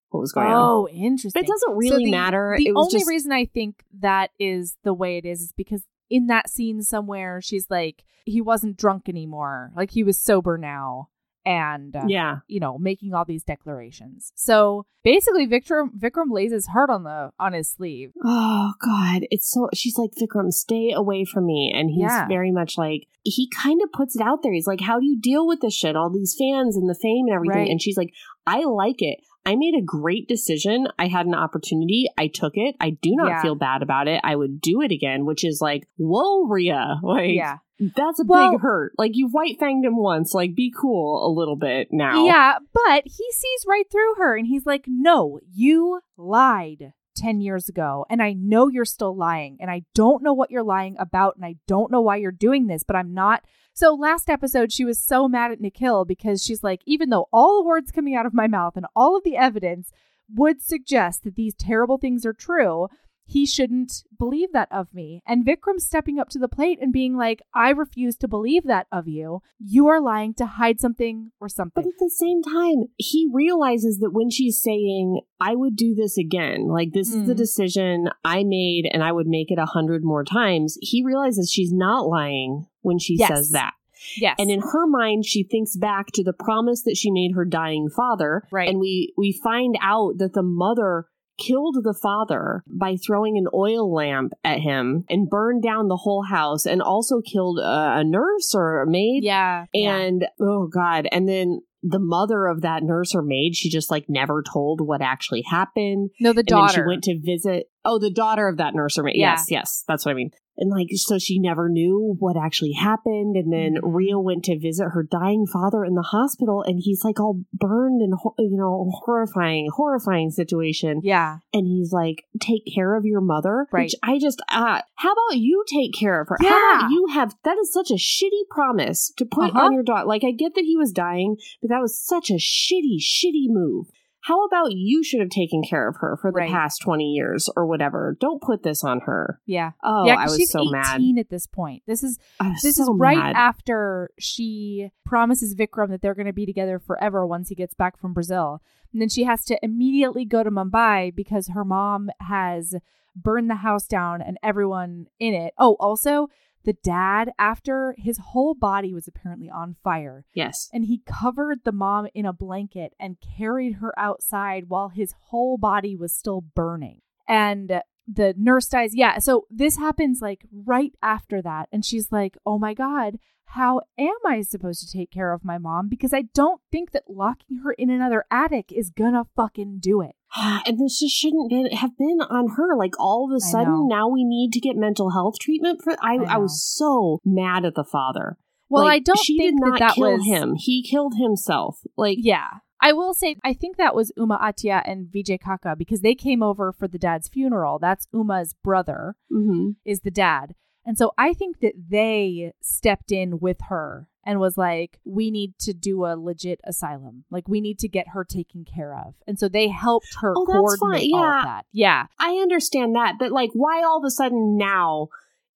B: what was going on.
A: Oh, interesting.
B: But it doesn't
A: So
B: really
A: the-
B: matter.
A: The
B: it was
A: only
B: just
A: reason I think that is the way it is is because in that scene somewhere she's like he wasn't drunk anymore, like he was sober now, and uh,
B: yeah.
A: you know making all these declarations. So basically, Vikram Vikram lays his heart on the on his sleeve.
B: Oh God, it's so. She's like Vikram, stay away from me, and he's
A: Yeah.
B: very much like he kind of puts it out there. He's like, how do you deal with this shit? All these fans and the fame and everything,
A: Right.
B: and she's like, I like it. I made a great decision. I had an opportunity. I took it. I do not
A: Yeah.
B: feel bad about it. I would do it again, which is like, whoa, Ria, like
A: yeah,
B: that's a
A: Well-
B: big hurt. Like you white fanged him once. Like be cool a little bit now.
A: yeah, but he sees right through her, and he's like, "No, you lied." 10 years ago and I know you're still lying and I don't know what you're lying about and I don't know why you're doing this but I'm not. So last episode, she was so mad at Nikhil because she's like, even though all the words coming out of my mouth and all of the evidence would suggest that these terrible things are true, he shouldn't believe that of me. And Vikram stepping up to the plate and being like, I refuse to believe that of you. You are lying to hide something or something.
B: But at the same time, he realizes that when she's saying, I would do this again, like this is the
A: Mm.
B: decision I made and I would make it a hundred more times, he realizes she's not lying when she
A: Yes.
B: says that.
A: Yes.
B: And in her mind, she thinks back to the promise that she made her dying father.
A: Right.
B: And we, we find out that the mother killed the father by throwing an oil lamp at him and burned down the whole house and also killed a, a nurse or a maid.
A: yeah. yeah.
B: And oh god, and then the mother of that nurse or maid, she just like never told what actually happened.
A: No, the daughter.
B: she went to visit. Oh, the daughter of that nurse or maid.
A: Yeah.
B: Yes, yes, that's what I mean. And like, so she never knew what actually happened. And then
A: Mhm.
B: Ria went to visit her dying father in the hospital, and he's like all burned and you know horrifying, horrifying situation.
A: yeah.
B: And he's like, "Take care of your mother."
A: Right.
B: Which I just, uh, how about you take care of her? How
A: Yeah.
B: about you have? That is such a shitty promise to put
A: Uh-huh.
B: on your daughter. Like, I get that he was dying, but that was such a shitty, shitty move. How about you should have taken care of her for the
A: Right.
B: past twenty years or whatever? Don't put this on her.
A: Yeah.
B: Oh,
A: yeah,
B: I was
A: she's
B: so
A: 18
B: mad.
A: at this point. This is this
B: so
A: is right
B: mad.
A: after she promises Vikram that they're going to be together forever once he gets back from Brazil. And then she has to immediately go to Mumbai because her mom has burned the house down and everyone in it. Oh, also, the dad, after his whole body was apparently on fire,
B: Yes.
A: and he covered the mom in a blanket and carried her outside while his whole body was still burning. And the nurse dies. Yeah. So this happens like right after that. And she's like, oh my God, how am I supposed to take care of my mom? Because I don't think that locking her in another attic is gonna fucking do it. <sighs>
B: And this just shouldn't been, have been on her. Like all of a sudden, now we need to get mental health treatment for. I,
A: I
B: I, was so mad at the father.
A: Well,
B: Like,
A: I don't
B: She
A: think
B: did not
A: that that
B: kill
A: was
B: him. He killed himself. Like
A: Yeah. I will say, I think that was Uma Atya and Vijay Kaka because they came over for the dad's funeral. That's Uma's brother,
B: mhm.
A: is the dad. And so I think that they stepped in with her and was like, we need to do a legit asylum. Like, we need to get her taken care of. And so they helped her
B: Oh,
A: coordinate all
B: Yeah.
A: of that. Yeah.
B: I understand that, but like, why all of a sudden now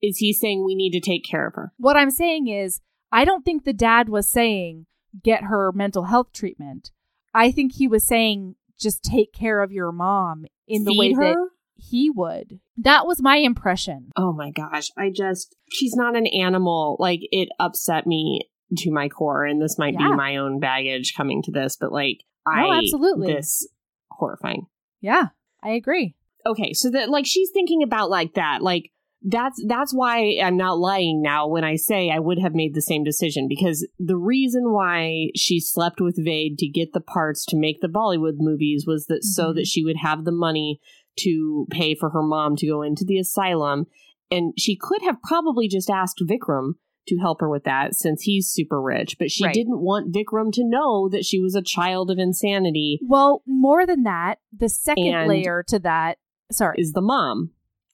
B: is he saying we need to take care of her?
A: What I'm saying is, I don't think the dad was saying, get her mental health treatment. I think he was saying, just take care of your mom in the way
B: Feed
A: that he would. That was my impression.
B: Oh my gosh. I just, she's not an animal. Like, it upset me to my core. And this might
A: Yeah.
B: be my own baggage coming to this, but like, I,
A: absolutely.
B: this horrifying.
A: Yeah, I agree.
B: okay, so that like she's thinking about like that, like that's that's why I'm not lying now when I say I would have made the same decision because the reason why she slept with Vade to get the parts to make the Bollywood movies was that mm-hmm. so that she would have the money to pay for her mom to go into the asylum and she could have probably just asked Vikram to help her with that since he's super rich, but she right. didn't want Vikram to know that she was a child of insanity.
A: Well, more than that, the second layer to that, sorry,
B: is the mom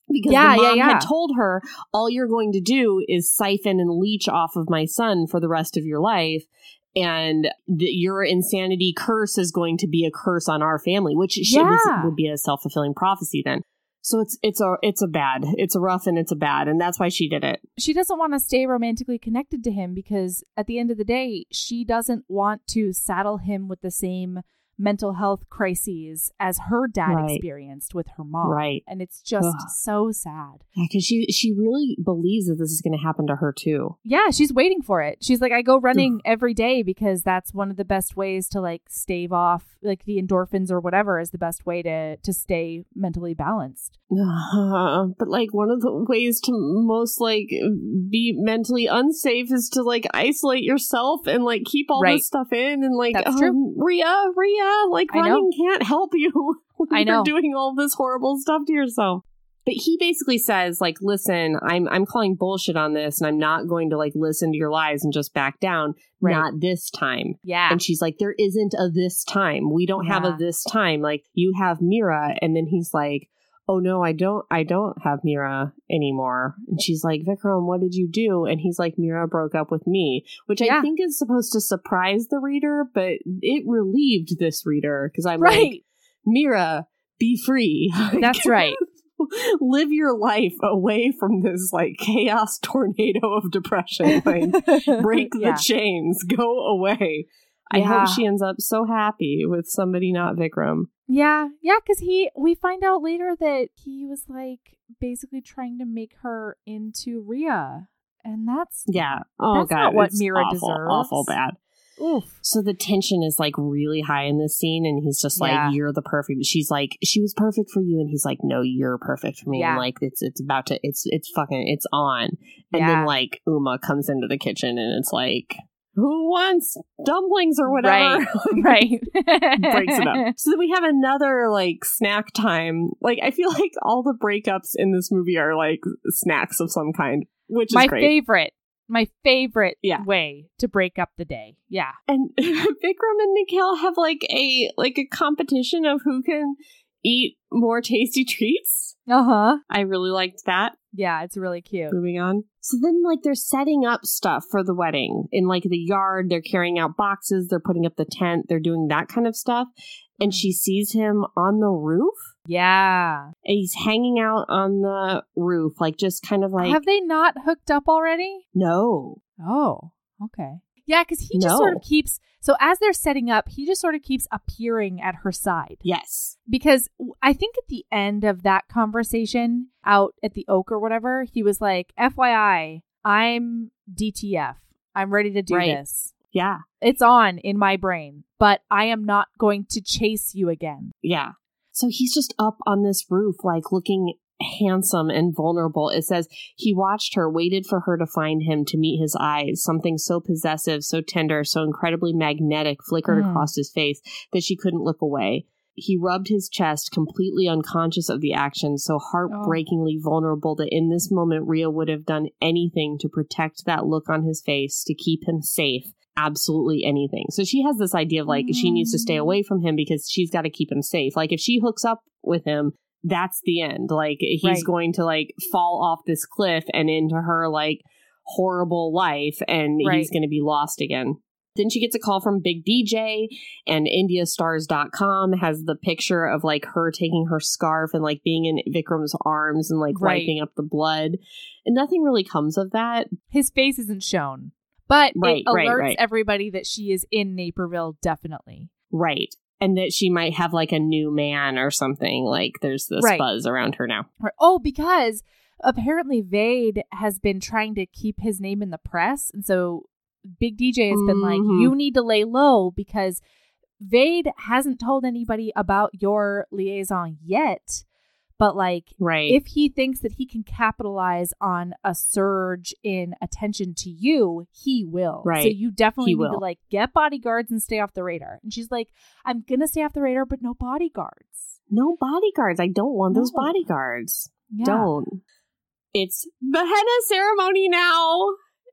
B: because yeah, the mom yeah, yeah. had told her all you're going to do is siphon and leech off of my son for the rest of your life and the, your insanity curse is going to be a curse on our family which yeah. would be a self-fulfilling prophecy then so it's it's a it's a bad it's a rough and it's a bad and that's why she did it.
A: She doesn't want to stay romantically connected to him because at the end of the day she doesn't want to saddle him with the same mental health crises as her dad right. experienced with her mom.
B: Right.
A: And it's just Ugh. so sad.
B: Yeah, because she she really believes that this is going to happen to her too.
A: Yeah, she's waiting for it. She's like, I go running Ugh. every day because that's one of the best ways to like stave off like the endorphins or whatever is the best way to to stay mentally balanced.
B: Uh, but like one of the ways to most like be mentally unsafe is to like isolate yourself and like keep all right. this stuff in and like
A: um, true.
B: Ria, Like running can't help you. <laughs> I know. You're doing all this horrible stuff to yourself. But he basically says, like, listen, I'm I'm calling bullshit on this, and I'm not going to like listen to your lies and just back down. Right. Not this time.
A: Yeah.
B: And she's like, there isn't a this time. We don't yeah. have a this time. Like, you have Mira, and then he's like, oh no, I don't, I don't have Mira anymore. And she's like, Vikram, what did you do? And he's like, Mira broke up with me, which yeah. I think is supposed to surprise the reader, but it relieved this reader because I'm right. like, Mira, be free. <laughs>
A: That's right. <laughs>
B: Live your life away from this like chaos <laughs> tornado of depression. Like, break yeah. the chains, go away. I hope she ends up so happy with somebody not Vikram.
A: Yeah, yeah, because he, we find out later that he was like basically trying to make her into Ria, and that's
B: yeah,
A: oh that's god, not what Mira
B: awful,
A: deserves.
B: Awful bad.
A: Oof.
B: So the tension is like really high in this scene, and he's just like, yeah. "You're the perfect." She's like, "She was perfect for you," and he's like, "No, you're perfect for me." Yeah. And like, it's it's about to, it's it's fucking, it's on. And yeah. then like Uma comes into the kitchen, and it's like, who wants dumplings or whatever?
A: Right. <laughs>
B: right. breaks it up. <laughs> So then we have another like snack time. Like I feel <laughs> like all the breakups in this movie are like snacks of some kind, which
A: my
B: is my
A: favorite. My favorite yeah. way to break up the day. Yeah.
B: And Vikram and Nikhil have like a like a competition of who can eat more tasty treats.
A: Uh huh.
B: I really liked that.
A: Yeah, it's really cute.
B: Moving on. So then, like, they're setting up stuff for the wedding in like the yard. They're carrying out boxes. They're putting up the tent. They're doing that kind of stuff. And mm. she sees him on the roof.
A: Yeah.
B: And he's hanging out on the roof, like just kind of like.
A: Have they not hooked up already?
B: No.
A: Oh, okay. Yeah, because he just sort of keeps. So as they're setting up, he just sort of keeps appearing at her side.
B: Yes.
A: Because I think at the end of that conversation out at the oak or whatever, he was like, FYI, I'm DTF. I'm ready to do right. this.
B: Yeah.
A: It's on in my brain, but I am not going to chase you again.
B: Yeah. So he's just up on this roof, like looking handsome and vulnerable. It says he watched her, waited for her to find him to meet his eyes. Something so possessive, so tender, so incredibly magnetic flickered mm. across his face that she couldn't look away. He rubbed his chest, completely unconscious of the action, so heartbreakingly oh. vulnerable that in this moment Ria would have done anything to protect that look on his face, to keep him safe. Absolutely anything. So she has this idea of like mm. she needs to stay mm. away from him because she's got to keep him safe. Like if she hooks up with him, that's the end. Like he's right. going to like fall off this cliff and into her like horrible life and right. he's going to be lost again. Then she gets a call from Big DJ and IndiaStars.com has the picture of like her taking her scarf and like being in Vikram's arms and like right. wiping up the blood. And nothing really comes of that.
A: His face isn't shown. But right, it alerts everybody that she is in Naperville, definitely.
B: Right and that she might have like a new man or something. Like there's this right. buzz around her now.
A: Oh, because apparently Vade has been trying to keep his name in the press, and so Big DJ has been mm-hmm. like, "You need to lay low because Vade hasn't told anybody about your liaison yet." But like
B: right.
A: if he thinks that he can capitalize on a surge in attention to you, he will.
B: Right.
A: So you definitely
B: He
A: need to like get bodyguards and stay off the radar. And she's like, I'm gonna stay off the radar, but no bodyguards.
B: no bodyguards. I don't want those bodyguards.
A: Yeah.
B: Don't. It's the henna ceremony now.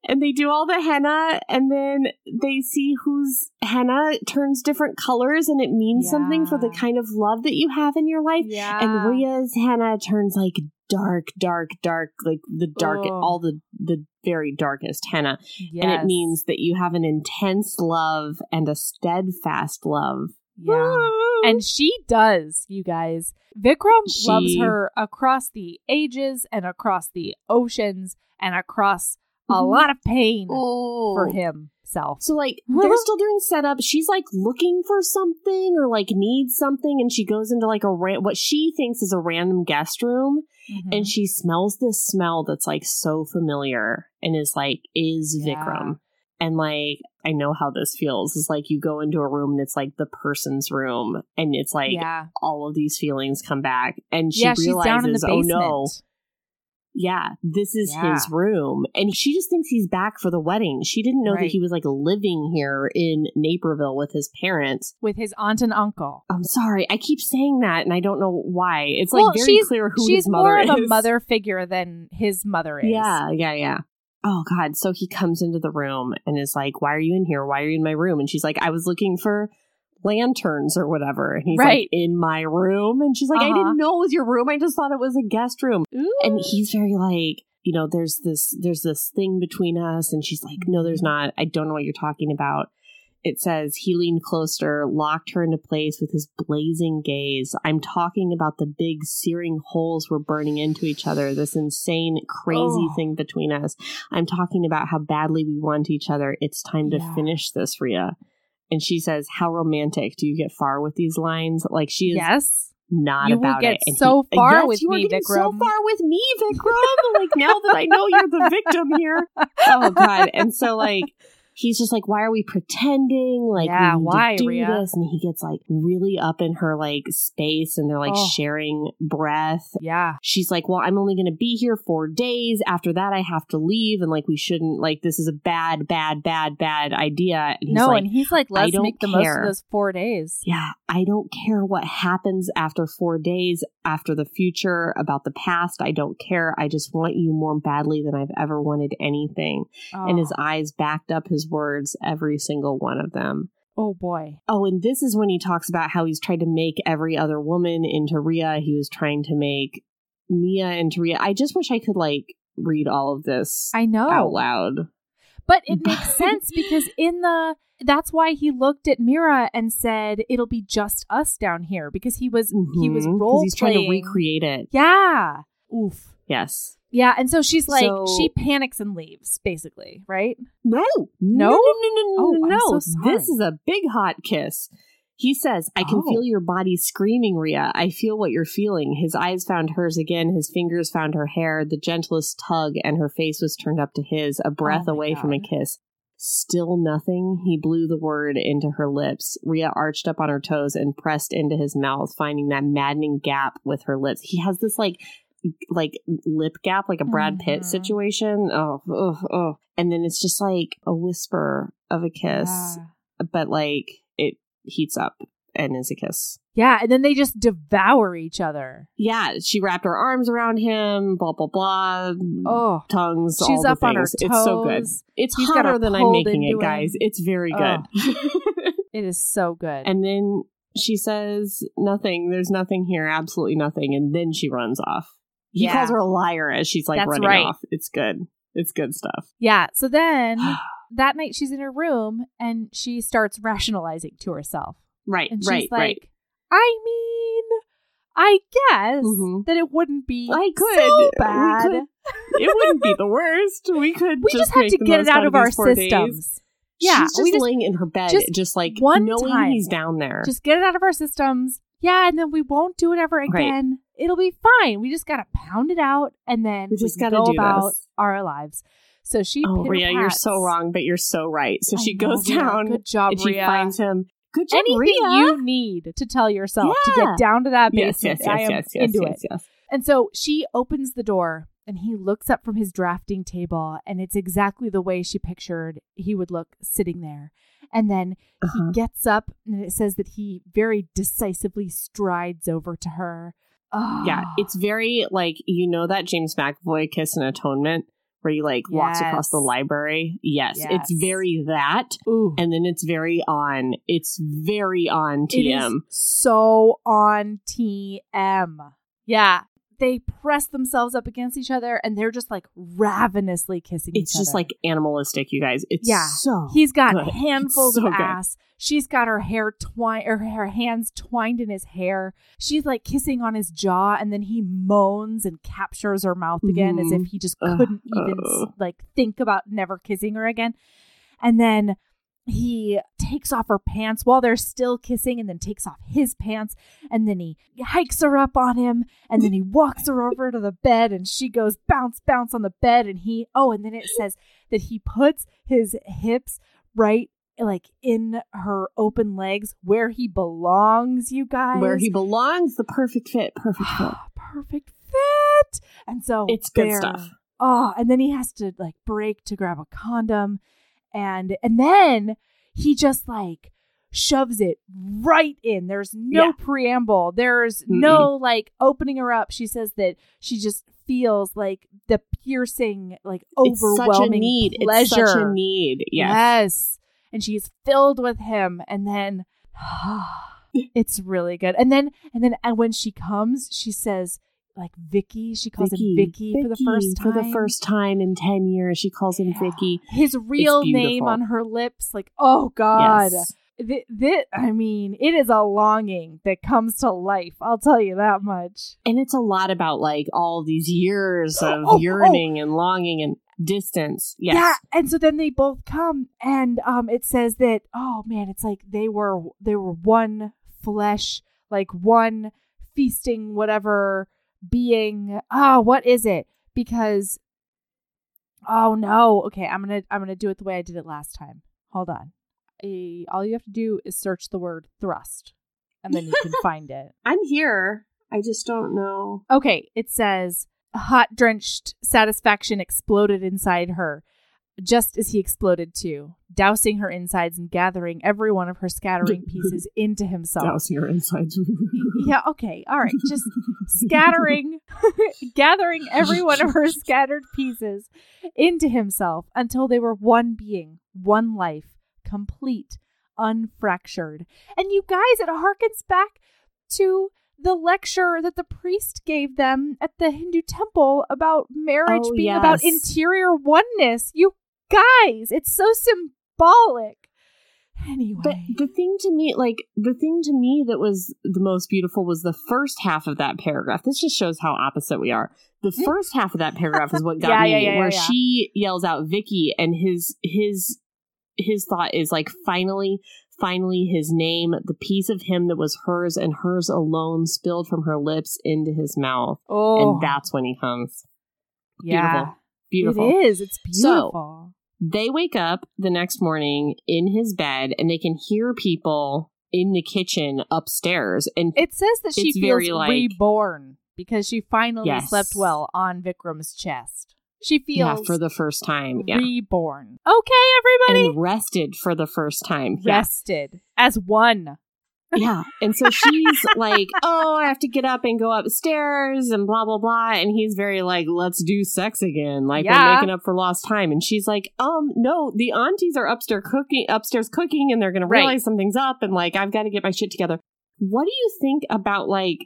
B: And they do all the henna, and then they see whose henna turns different colors, and it means something for the kind of love that you have in your life.
A: Yeah.
B: And Ria's henna turns like dark, dark, dark, like the dark,
A: Ugh.
B: all the the very darkest henna,
A: yes.
B: and it means that you have an intense love and a steadfast love.
A: Yeah. And she does, you guys. Vikram loves her across the ages and across the oceans and across a
B: Mhm.
A: lot of pain
B: oh.
A: for himself.
B: So like they're still doing setup. She's like looking for something or like needs something, and she goes into like a ra- what she thinks is a random guest room,
A: Mhm.
B: and she smells this smell that's like so familiar and is like is
A: Yeah.
B: Vikram. And like I know how this feels. It's like you go into a room and it's like the person's room, and it's like
A: yeah.
B: all of these feelings come back, and she
A: yeah, she's
B: realizes,
A: down in the
B: oh no, yeah, this is
A: Yeah.
B: his room. And she just thinks he's back for the wedding. She didn't know
A: Right.
B: that he was like living here in Naperville with his parents.
A: With his aunt and uncle.
B: I'm sorry, I keep saying that and I don't know why. It's
A: Well,
B: like very
A: she's-
B: clear who
A: She's
B: his mother
A: more
B: is.
A: of a mother figure than his mother is.
B: Yeah, yeah, yeah. Oh God. So he comes into the room and is like, Why are you in here? Why are you in my room? And she's like, I was looking for lanterns or whatever. And he's
A: Right.
B: like, In my room. And she's like, I
A: Uh-huh.
B: didn't know it was your room. I just thought it was a guest room.
A: Ooh.
B: and he's very like you know there's this there's this thing between us and she's like no there's not i don't know what you're talking about it says he leaned closer locked her into place with his blazing gaze i'm talking about the big searing holes we're burning into each other this insane crazy
A: Oh.
B: thing between us i'm talking about how badly we want each other it's time to
A: Yeah.
B: finish this ria and she says how romantic do you get far with these lines like she is
A: yes.
B: not
A: You
B: about
A: get
B: it. And
A: so
B: he-
A: far
B: Yes,
A: with
B: you are
A: me,
B: getting So far with me, Vikram. like now that I know you're the victim here. <laughs> Oh God! And so like he's just like, why are we pretending? Like
A: Yeah, why,
B: do
A: Ria?
B: this? And he gets like really up in her like space, and they're like
A: Oh.
B: sharing breath.
A: Yeah.
B: She's like, well, I'm only going to be here four days. After that, I have to leave, and like we shouldn't. Like this is a bad, bad, bad, bad idea. And he's
A: no,
B: like,
A: and he's like, let's make the most of those four days.
B: yeah, I don't care what happens after four days, after the future, about the past. I don't care. I just want you more badly than I've ever wanted anything. And his
A: Oh.
B: eyes backed up his words, every single one of them.
A: oh boy.
B: Oh, and this is when he talks about how he's tried to make every other woman into Ria. He was trying to make Mia into Ria. I just wish I could like read all of this
A: I know.
B: out loud.
A: But it <laughs> makes sense because in the that's why he looked at Mira and said it'll be just us down here because he was he was
B: mm-hmm.
A: role
B: he's trying to recreate it.
A: Yeah. Oof.
B: Yes.
A: Yeah, and so she's like
B: So-
A: she panics and leaves basically, right?
B: No,
A: No?
B: no, no, no, no,
A: Oh,
B: no.
A: I'm
B: no.
A: so sorry.
B: This is a big hot kiss. He says, I can
A: Oh.
B: feel your body screaming, Ria. I feel what you're feeling. His eyes found hers again. His fingers found her hair, the gentlest tug, and her face was turned up to his, a breath
A: Oh my
B: away from a kiss. Still nothing. He blew the word into her lips. Ria arched up on her toes and pressed into his mouth, finding that maddening gap with her lips. He has this like like lip gap, like a Brad Pitt
A: Mhm.
B: situation. Oh, oh, oh. And then it's just like a whisper of a kiss,
A: Yeah.
B: but like it heats up and is a kiss.
A: Yeah, and then they just devour each other.
B: Yeah, she wrapped her arms around him, blah, blah, blah.
A: Oh,
B: Tongues, all
A: she's up on her
B: things. It's so good. It's
A: He's
B: hotter than I'm making it, guys.
A: him.
B: It's very good. <laughs> <laughs>
A: it is so good.
B: and then she says, nothing, there's nothing here, absolutely nothing. And then she runs off. He
A: Yeah.
B: calls her a liar as she's like
A: That's
B: running
A: right.
B: off. It's good. It's good stuff.
A: yeah, so then <sighs> that night she's in her room and she starts rationalizing to herself.
B: right,
A: And she's
B: right,
A: like,
B: right.
A: I mean, I guess
B: Mhm.
A: that it wouldn't be
B: I could.
A: so bad.
B: could. <laughs> It wouldn't be the worst. We <laughs> could
A: We just, have to get it out
B: of
A: of our
B: four days.
A: systems. Yeah,
B: She's just
A: we just
B: laying in her bed,
A: just
B: just, like
A: one
B: knowing
A: time.
B: he's down there.
A: just get it out of our systems. Yeah, and then we won't do it ever
B: Right.
A: It'll be fine. We just gotta pound it out, and then
B: We just
A: can
B: gotta
A: go about
B: this.
A: our lives. So she,
B: oh, Ria, you're so wrong, but you're so right. So
A: I
B: she
A: know,
B: goes
A: Ria.
B: down
A: Good job,
B: and she
A: Ria.
B: finds him. Good job,
A: Anything
B: Ria.
A: you need to tell yourself to get down to that
B: Yes,
A: basement.
B: yes, yes,
A: I am
B: yes, yes,
A: into
B: yes,
A: it.
B: yes.
A: And so she opens the door and he looks up from his drafting table and it's exactly the way she pictured he would look sitting there. And then
B: Uh-huh.
A: he gets up and it says that he very decisively strides over to her. Oh,
B: Yeah, it's ah. very like you know that James McAvoy kiss and atonement where he like walks across the library. Yes, it's very that,
A: Ooh.
B: and then it's very on. It's very on
A: It is
B: TM.
A: so on TM. Yeah. They press themselves up against each other and they're just like ravenously kissing each other.
B: It's just
A: other.
B: like animalistic, you guys. It's
A: Yeah.
B: so
A: He's got
B: good. <laughs>
A: handfuls
B: So
A: of
B: good.
A: ass. She's got her hair twined or her hands twined in his hair. She's like kissing on his jaw and then he moans and captures her mouth again as
B: Mhm.
A: if he just couldn't even
B: ugh.
A: like think about never kissing her again. And then he takes off her pants while they're still kissing and then takes off his pants and then he hikes her up on him and then he walks her over to the bed and she goes bounce bounce on the bed and he oh and then it says that he puts his hips right like in her open legs where he belongs you guys
B: where he belongs. The perfect fit. Perfect ah, fit.
A: perfect fit and so
B: It's good
A: there-
B: stuff.
A: oh and then he has to like break to grab a condom and and then he just like shoves it right in there's no
B: Yeah.
A: preamble there's no like opening her up she says that she just feels like the piercing like
B: It's such a
A: overwhelming
B: need.
A: pleasure
B: It's such a need. Yes.
A: Yes. And she's filled with him. And then <sighs> it's really good. And then and then and when she comes, she says like Vicky. She calls him Vicky for the first time.
B: For the first time in ten years, she calls him Vicky.
A: His real name on her lips. Like, oh God.
B: Yes.
A: Th- th- I mean, it is a longing that comes to life. I'll tell you that much.
B: And it's a lot about like all these years of
A: Oh, oh.
B: yearning and longing and distance. Yes.
A: Yeah, and so then they both come, and um, it says that oh man, it's like they were they were one flesh, like one feasting whatever being. Oh, what is it? Because oh no, okay, I'm gonna I'm gonna do it the way I did it last time. Hold on, Eh, all you have to do is search the word thrust, and then you can <laughs> find it.
B: I'm here. I just don't know.
A: Okay, it says hot drenched satisfaction exploded inside her, just as he exploded too, dousing her insides and gathering every one of her scattering <laughs> pieces into himself.
B: Dousing your insides.
A: Yeah, okay, all right, just scattering, <laughs> gathering every one of her scattered pieces into himself until they were one being, one life, complete, unfractured. And you guys, it harkens back to the lecture that the priest gave them at the Hindu temple about marriage
B: Oh,
A: being about interior oneness. You guys, it's so symbolic. Anyway.
B: But the thing to me, like the thing to me that was the most beautiful was the first half of that paragraph. This just shows how opposite we are. The mm. first half of that paragraph is what <laughs> got
A: Yeah,
B: me,
A: yeah, yeah,
B: where she yells out Vicky, and his his his thought is like, finally, finally, his name, the piece of him that was hers and hers alone, spilled from her lips into his mouth,
A: oh,
B: and that's when he comes.
A: yeah.
B: Beautiful.
A: It is. It's
B: So,
A: beautiful.
B: They wake up the next morning in his bed, and they can hear people in the kitchen upstairs, and
A: it says that she feels
B: very, like-
A: reborn because she finally
B: Yes.
A: slept well on Vikram's chest. She feels
B: yeah, for the first time, yeah,
A: reborn. Okay, everybody.
B: and rested for the first time, yeah.
A: Rested as one.
B: Yeah. And so she's like, <laughs> oh, I have to get up and go upstairs and blah, blah, blah. And he's very like, let's do sex again. Like
A: Yeah.
B: we're making up for lost time. And she's like, um, no, the aunties are upstairs cooking, upstairs cooking and they're going to
A: Right.
B: realize something's up. And like, I've got to get my shit together. What do you think about like,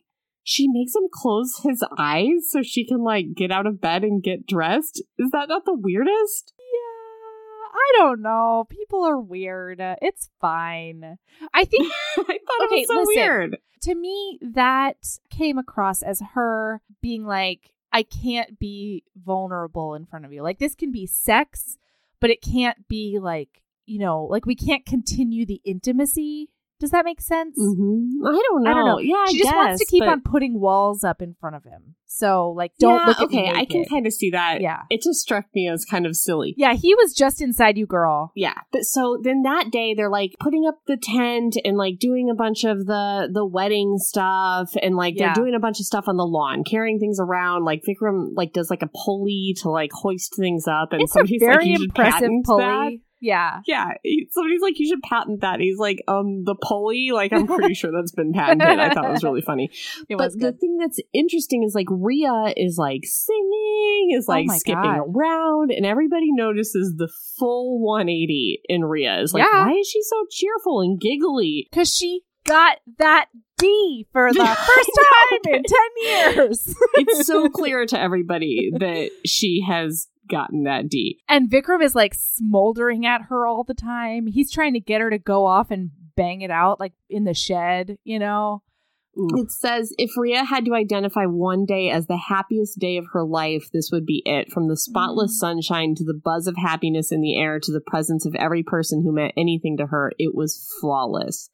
B: she makes him close his eyes so she can like get out of bed and get dressed? Is that not the weirdest?
A: I don't know. People are weird. It's fine. I think <laughs>
B: I thought
A: Okay,
B: it was so
A: listen.
B: weird.
A: to me that came across as her being like i can't be vulnerable in front of you like this can be sex but it can't be like you know like we can't continue the intimacy Does that make sense?
B: Mm-hmm. I don't know.
A: I don't know.
B: Yeah,
A: she
B: I
A: just wants to keep
B: but-
A: on putting walls up in front of him. So like, don't
B: Yeah,
A: look at
B: okay. I can kind of see that.
A: Yeah.
B: It just struck me as kind of silly.
A: Yeah, he was just inside you, girl.
B: Yeah. But so then that day they're like putting up the tent and like doing a bunch of the the wedding stuff and like
A: Yeah.
B: they're doing a bunch of stuff on the lawn, carrying things around. Like Vikram like does like a pulley to like hoist things up and
A: It's a very
B: like
A: impressive pulley.
B: that.
A: Yeah.
B: Yeah, somebody's like, you should patent that. He's like, um, the pulley. Like, I'm pretty sure that's been patented. I thought it was really funny. <laughs>
A: It
B: but
A: was
B: the thing that's interesting is like Ria is like singing, is
A: Oh
B: like
A: my
B: skipping
A: God.
B: around, and everybody notices the full 180 in Ria. Is like,
A: Yeah.
B: why is she so cheerful and giggly?
A: Because she got that D for the <laughs> first time in 10 years.
B: It's so <laughs> clear to everybody that she has gotten that D.
A: and Vikram is like smoldering at her all the time. He's trying to get her to go off and bang it out like in the shed, you know? Ooh.
B: It says if Ria had to identify one day as the happiest day of her life, this would be it. From the spotless
A: Mm.
B: sunshine to the buzz of happiness in the air to the presence of every person who meant anything to her, it was flawless.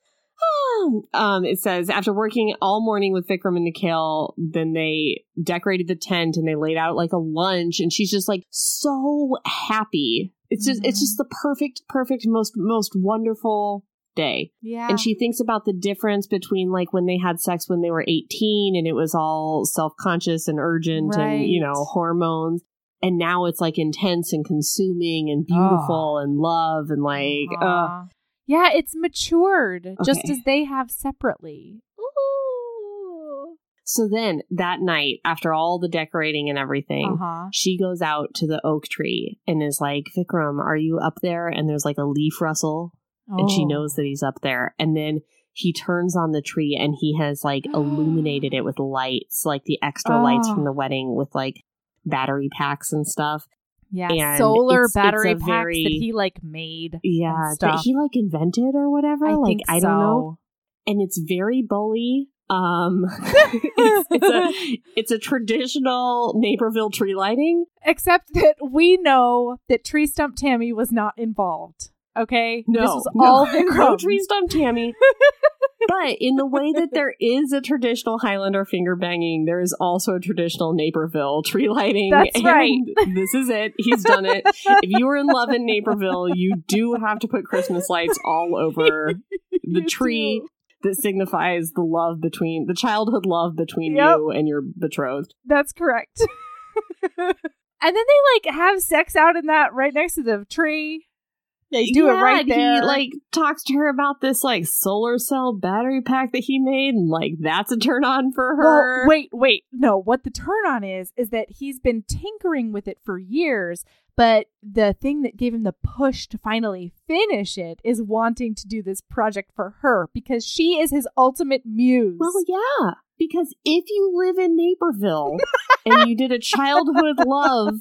B: <laughs> Um, it says after working all morning with Vikram and Nikhil, then they decorated the tent and they laid out like a lunch, and she's just like so happy. It's just it's
A: Mhm.
B: just the perfect, perfect, most most wonderful day.
A: Yeah.
B: And she thinks about the difference between like when they had sex when they were 18 and it was all self conscious and urgent and, you know, hormones. And now it's like intense and consuming and beautiful and love and like, uh.
A: Yeah, it's matured <laughs> just as they have separately.
B: so then that night, after all the decorating and everything,
A: Uh huh.
B: she goes out to the oak tree and is like, Vikram, are you up there? And there's like a leaf rustle and she
A: Oh.
B: knows that he's up there. And then he turns on the tree and he has like <gasps> illuminated it with lights, like the extra lights
A: Oh.
B: from the wedding with like battery packs and stuff.
A: Yeah,
B: and
A: solar
B: it's- it's
A: battery
B: a
A: packs
B: very-
A: that he like made.
B: Yeah, that he like invented or whatever.
A: I
B: like
A: think
B: I
A: so.
B: don't know. And it's very bully. Um, <laughs> <laughs> it's, it's a it's a traditional Naperville tree lighting.
A: Except that we know that Tree Stump Tammy was not involved. Okay,
B: No,
A: this was
B: no,
A: all
B: the
A: Vikram.
B: tree stump Tammy. <laughs> but in the way that there is a traditional Highlander finger banging, there is also a traditional Naperville tree lighting.
A: That's
B: and
A: right. <laughs>
B: This is it. He's done it. if you are in love in Naperville, you do have to put Christmas lights all over <laughs> the tree
A: do.
B: that signifies the love between the childhood love between
A: Yep.
B: you and your betrothed.
A: That's correct. and then they like have sex out in that right next to the tree. They do it right there.
B: He like talks to her about this like solar cell battery pack that he made, and like that's a turn on for her.
A: Well, wait, wait. No, what the turn on is is that he's been tinkering with it for years, but the thing that gave him the push to finally finish it is wanting to do this project for her because she is his ultimate muse.
B: Well, yeah, because if you live in Naperville <laughs> and you did a childhood love,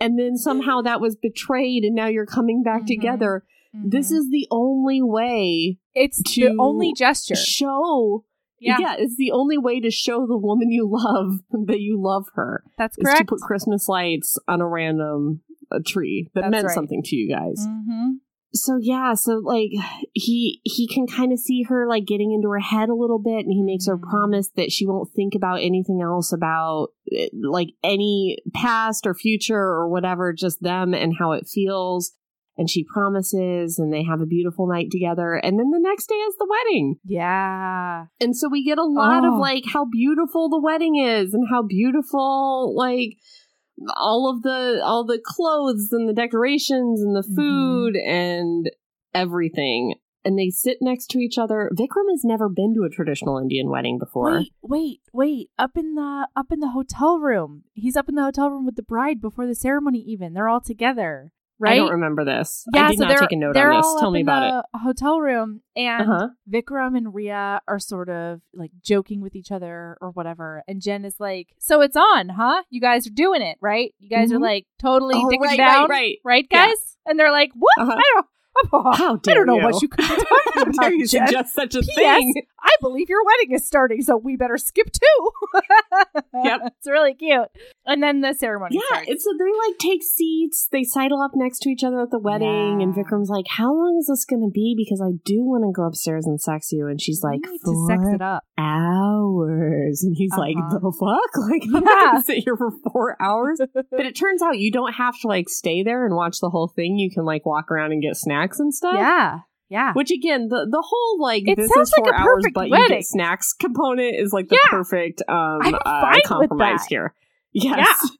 B: and then somehow that was betrayed, and now you're coming back
A: Mhm.
B: together, this
A: Mhm.
B: is the only way
A: it's the only gesture.
B: show.
A: Yeah,
B: it's the only way to show the woman you love <laughs> that you love her
A: that's
B: is
A: correct.
B: to put Christmas lights on a random a tree that
A: That's
B: meant
A: right.
B: something to you guys.
A: hmm
B: so yeah so like he he can kind of see her like getting into her head a little bit and he makes her
A: Mhm.
B: promise that she won't think about anything else about eh, like any past or future or whatever just them and how it feels and she promises and they have a beautiful night together and then the next day is the wedding
A: Yeah.
B: and so we get a lot
A: Oh.
B: of like how beautiful the wedding is and how beautiful like all of the all the clothes and the decorations and the
A: Mhm.
B: food and everything. And they sit next to each other. Vikram has never been to a traditional Indian wedding before.
A: Wait, wait, wait. Up in the up in the hotel room. He's up in the hotel room with the bride before the ceremony even. They're all together. Right?
B: I don't remember this.
A: yeah,
B: I did
A: so
B: not
A: they're,
B: take a note on this. Tell me about it.
A: hotel room and
B: Uh-huh.
A: Vikram and Ria are sort of like joking with each other or whatever. And Jen is like, So it's on, huh? You guys are doing it, right? You guys are
B: Mhm.
A: like totally
B: Oh,
A: digging
B: right,
A: down.
B: right, right.
A: guys?
B: Yeah.
A: And they're like, What?
B: Uh-huh.
A: I don't
B: How <laughs>
A: I don't know
B: you.
A: what you could be <laughs> talking about.
B: dare you
A: Jen.
B: suggest such a
A: P.S.
B: thing?
A: I believe your wedding is starting, so we better skip too. <laughs>
B: Yep.
A: It's really cute. And then the ceremony
B: Yeah,
A: starts.
B: it's so they like take seats, they sidle up next to each other at the wedding, and
A: Yeah.
B: Vikram's like, How long is this gonna be? Because I do want to go upstairs and sex you. And she's like,
A: You to sex it up.
B: hours. And he's like,
A: Uh-huh.
B: The fuck? <laughs> Like, I'm not
A: Yeah.
B: gonna sit here for four hours. <laughs> But it turns out you don't have to like stay there and watch the whole thing. You can like walk around and get snacks and stuff.
A: yeah, yeah.
B: Which again, the the whole like
A: It
B: this
A: sounds
B: is four
A: like a
B: hours, but you
A: wedding.
B: get snacks <laughs> component is like the
A: Yeah.
B: perfect um uh, compromise here. Yes.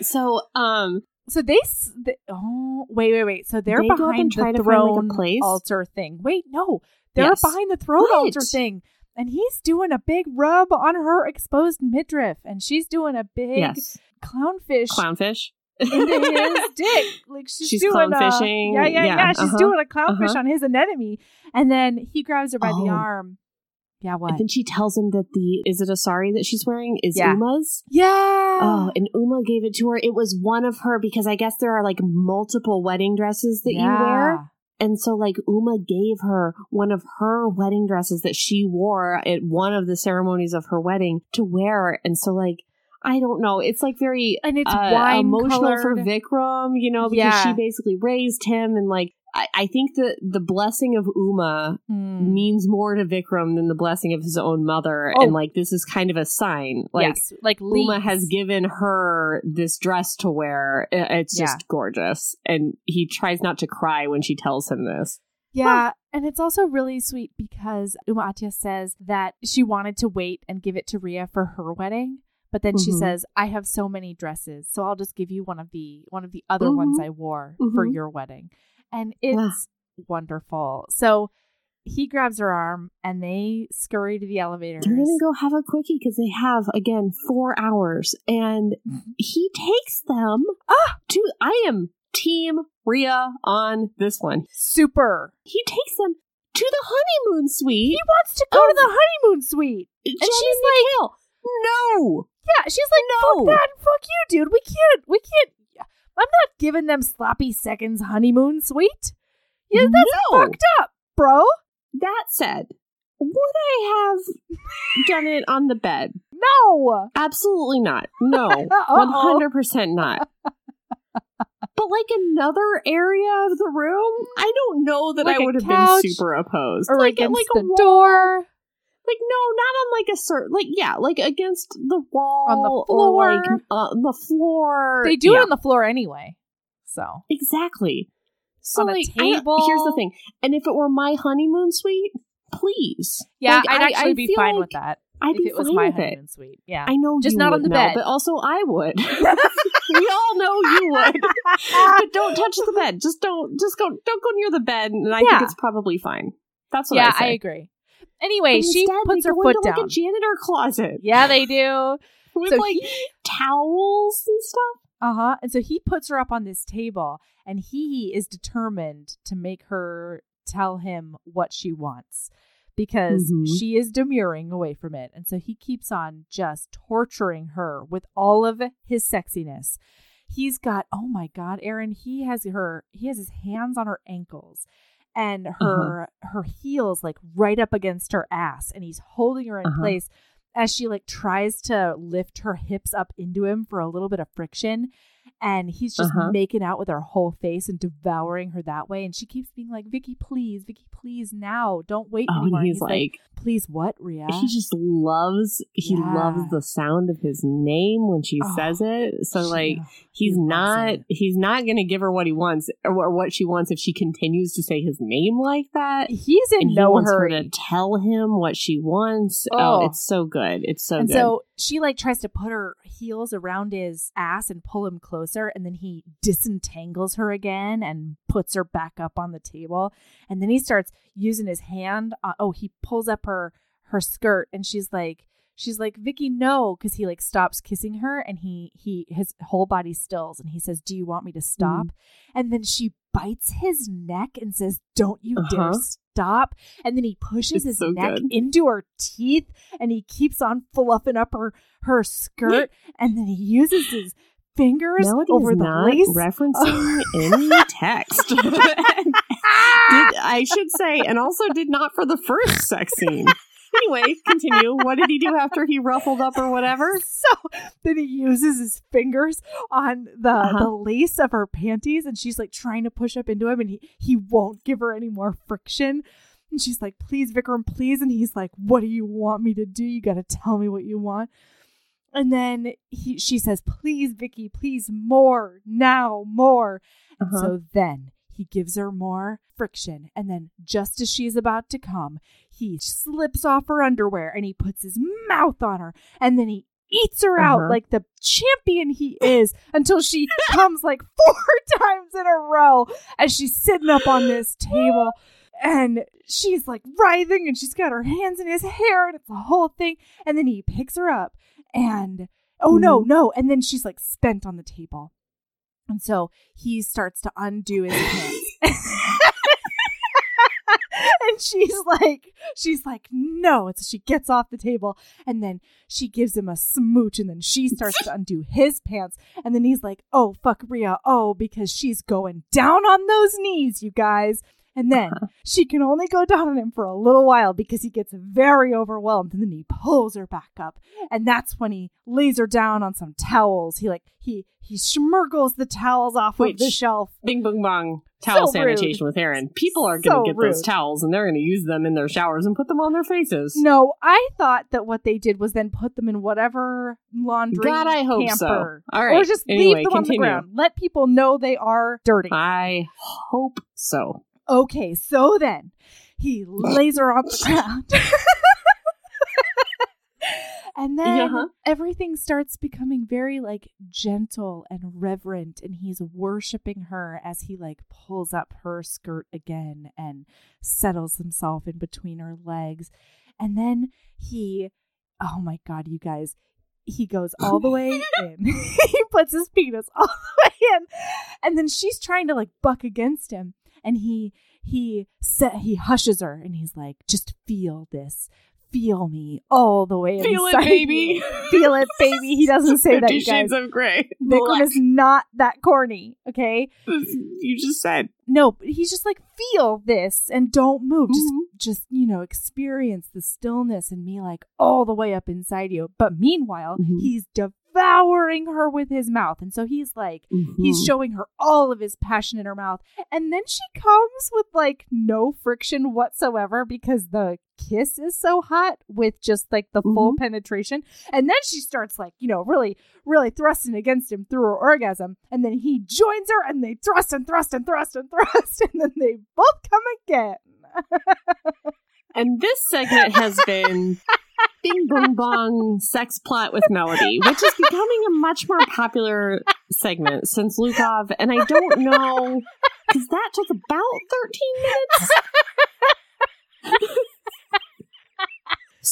B: <laughs> so um
A: So they, s- they oh wait wait wait so they're
B: They go up and
A: behind the
B: to find, like,
A: throne altar thing. Wait no, they're
B: Yes.
A: behind the throne
B: Right.
A: altar thing, and he's doing a big rub on her exposed midriff, and she's doing a big
B: yes,
A: clownfish
B: clownfish.
A: into his <laughs> dick. Like she's,
B: She's
A: doing a-
B: clownfishing.
A: yeah yeah yeah.
B: Yeah,
A: She's
B: uh-huh,
A: doing a clownfish
B: uh-huh.
A: on his anemone, and then he grabs her by the
B: Oh.
A: arm. Yeah what?
B: And then she tells him that the is it a sari that she's wearing is
A: Yeah.
B: Uma's.
A: yeah.
B: Oh, and Uma gave it to her. It was one of her because I guess there are like multiple wedding dresses that you wear. And so, like, Uma gave her one of her wedding dresses that she wore at one of the ceremonies of her wedding to wear. And so, like, I don't know. It's like very
A: And it's
B: uh, emotional for. Vikram, you know, because
A: Yeah.
B: she basically raised him. And, like, I, I think that the blessing of Uma
A: Hmm.
B: means more to Vikram than the blessing of his own mother.
A: Oh.
B: And, like, this is kind of a sign. Like,
A: yes, like
B: Uma
A: leaves.
B: has given her this dress to wear. It's just gorgeous. And he tries not to cry when she tells him this.
A: Yeah, and it's also really sweet because Uma Atya says that she wanted to wait and give it to Ria for her wedding, but then she
B: Mhm.
A: says, "I have so many dresses, so I'll just give you one of the one of the other ones
B: Mhm.
A: I wore for
B: Mhm.
A: your wedding." And
B: Yeah.
A: it's wonderful. So he grabs her arm and they scurry to the elevator.
B: They're gonna go have a quickie because they have again four hours, and he takes them
A: Ah!
B: to. I am team Ria on this one.
A: Super.
B: He takes them to the honeymoon suite.
A: He wants to go to the honeymoon suite.
B: Jen
A: she's
B: like, no,
A: Yeah, she's like,
B: No.
A: fuck that, fuck you, dude. We can't, we can't. I'm not giving them sloppy seconds honeymoon suite. Yeah, that's
B: no.
A: fucked up, bro.
B: That said, would I have done it on the bed?
A: No.
B: Absolutely not. No, <laughs> hundred percent not. But like another area of the room, I don't know that
A: Like
B: I would have been super opposed.
A: Or
B: like
A: against
B: like
A: the
B: a wall.
A: door.
B: Like no, not on like a certain like yeah, like against the wall
A: On the
B: or like
A: floor.
B: uh, on the floor.
A: They do
B: Yeah,
A: it on the floor anyway. So
B: exactly. So like I
A: table.
B: here's the thing, and if it were my honeymoon suite, please,
A: yeah,
B: Like,
A: I'd
B: I-
A: actually
B: I
A: be fine
B: like
A: with that
B: I'd
A: if
B: be
A: it was
B: fine
A: my
B: with it.
A: honeymoon suite. Yeah.
B: I know
A: Just
B: you
A: not on the
B: Mel,
A: bed.
B: but also I would. <laughs> we all know you <laughs> would. but don't touch the bed. Just don't. Just go. Don't go near the bed. And I
A: Yeah.
B: think it's probably fine. That's what
A: yeah,
B: I say.
A: agree. Anyway, she puts her foot
B: into,
A: down.
B: like a janitor closet
A: yeah, they do. <laughs>
B: with
A: So
B: like
A: he-
B: towels and stuff.
A: Uh huh. And so he puts her up on this table and he is determined to make her tell him what she wants because
B: Mhm.
A: she is demurring away from it. And so he keeps on just torturing her with all of his sexiness. He's got, oh my God, Erin, he has her, he has his hands on her ankles and her her heels like right up against her ass and he's holding her in
B: Uh-huh.
A: place as she like tries to lift her hips up into him for a little bit of friction and he's just
B: Uh-huh.
A: making out with her whole face and devouring her that way and she keeps being like Vicky please Vicky please now don't wait
B: Oh,
A: anymore
B: and
A: And
B: he's like,
A: please what Ria
B: he just loves. He
A: Yeah.
B: loves the sound of his name when she
A: Oh,
B: says it. So
A: She-
B: like. He's
A: loves
B: not. He's not going to give her what he wants or, or what she wants if she continues to say his name like that.
A: he's in
B: and he
A: no
B: wants
A: hurry
B: her to tell him what she wants. Oh,
A: Oh.
B: it's so good. It's so
A: and
B: good.
A: so she like tries to put her heels around his ass and pull him closer and then he disentangles her again and puts her back up on the table and then he starts using his hand uh, oh he pulls up her her skirt and she's like she's like Vicky no cuz he like stops kissing her and he he his whole body stills and he says do you want me to stop
B: Mm-hmm.
A: and then she bites his neck and says don't you dare
B: Uh-huh.
A: stop and then he pushes
B: It's
A: his
B: so
A: neck
B: good.
A: into her teeth and he keeps on fluffing up her her <laughs> skirt and then he uses his fingers
B: Melody
A: over the
B: not
A: lace
B: referencing <laughs> any text. <laughs> did, I should say, and also did not for the first sex scene. anyway, continue. What did he do after he ruffled up or whatever?
A: So then he uses his fingers on the
B: Uh-huh.
A: the lace of her panties, and she's like trying to push up into him, and he he won't give her any more friction. And she's like, "Please, Vikram, please." And he's like, "What do you want me to do? You got to tell me what you want." And then he she says, "Please, Vicky, please, more now, more." And
B: Uh-huh.
A: so then he gives her more friction. And then just as she's about to come, he slips off her underwear and he puts his mouth on her. And then he eats her out
B: Uh-huh.
A: like the champion he is until she <laughs> comes like four <laughs> times in a row as she's sitting up on this table. And she's like writhing and she's got her hands in his hair and it's a whole thing. And then he picks her up and oh no, mm-hmm. no. And then she's like spent on the table. And so he starts to undo his pants. <laughs> <laughs> and she's like, she's like, no. And so she gets off the table and then she gives him a smooch and then she starts to undo his pants. And then he's like, oh, fuck Ria. Oh, because she's going down on those knees, you guys. And then <laughs> she can only go down on him for a little while because he gets very overwhelmed and then he pulls her back up. And that's when he lays her down on some towels. He like he he schmirgles the towels off
B: Wait,
A: of the
B: sh-
A: shelf.
B: Bing bong bong. Towel
A: So rude.
B: sanitation with Erin. People are going
A: So
B: to get those towels and they're going to use them in their showers and put them on their faces.
A: No, I thought that what they did was then put them in whatever laundry
B: God, I hope so.
A: hamper.
B: All right.
A: Or just
B: Anyway,
A: leave them on the ground. Let people know they are dirty.
B: I hope so.
A: Okay, so then he <laughs> lays her on the ground. <laughs> and then
B: Uh-huh.
A: everything starts becoming very like gentle and reverent and he's worshiping her as he like pulls up her skirt again and settles himself in between her legs. And then he oh my god, you guys, he goes all the way <laughs> in. he puts his penis all the way in. And then she's trying to like buck against him and he he sa- he hushes her and he's like just feel this feel me all the way
B: Feel it, baby.
A: feel it <laughs> baby he doesn't say that
B: Fifty
A: you guys
B: Shades of Grey.
A: Vikram is not that corny okay
B: You just said.
A: No but he's just like feel this and don't move just
B: Mhm.
A: just you know experience the stillness and me like all the way up inside you but meanwhile
B: Mhm.
A: he's devouring her with his mouth and so he's like He's
B: Mhm.
A: showing her all of his passion in her mouth. And then she comes with like no friction whatsoever because the kiss is so hot with just like the full penetration. And then she starts like, you know, really, really thrusting against him through her orgasm. And then he joins her and they thrust and thrust and thrust and thrust. And then they both come again.
B: And this segment has been <laughs> Bing Bong Bong Sex Plot with Melody, which is becoming a much more popular segment since Lukov. And I don't know, because that took about 13 minutes. <laughs>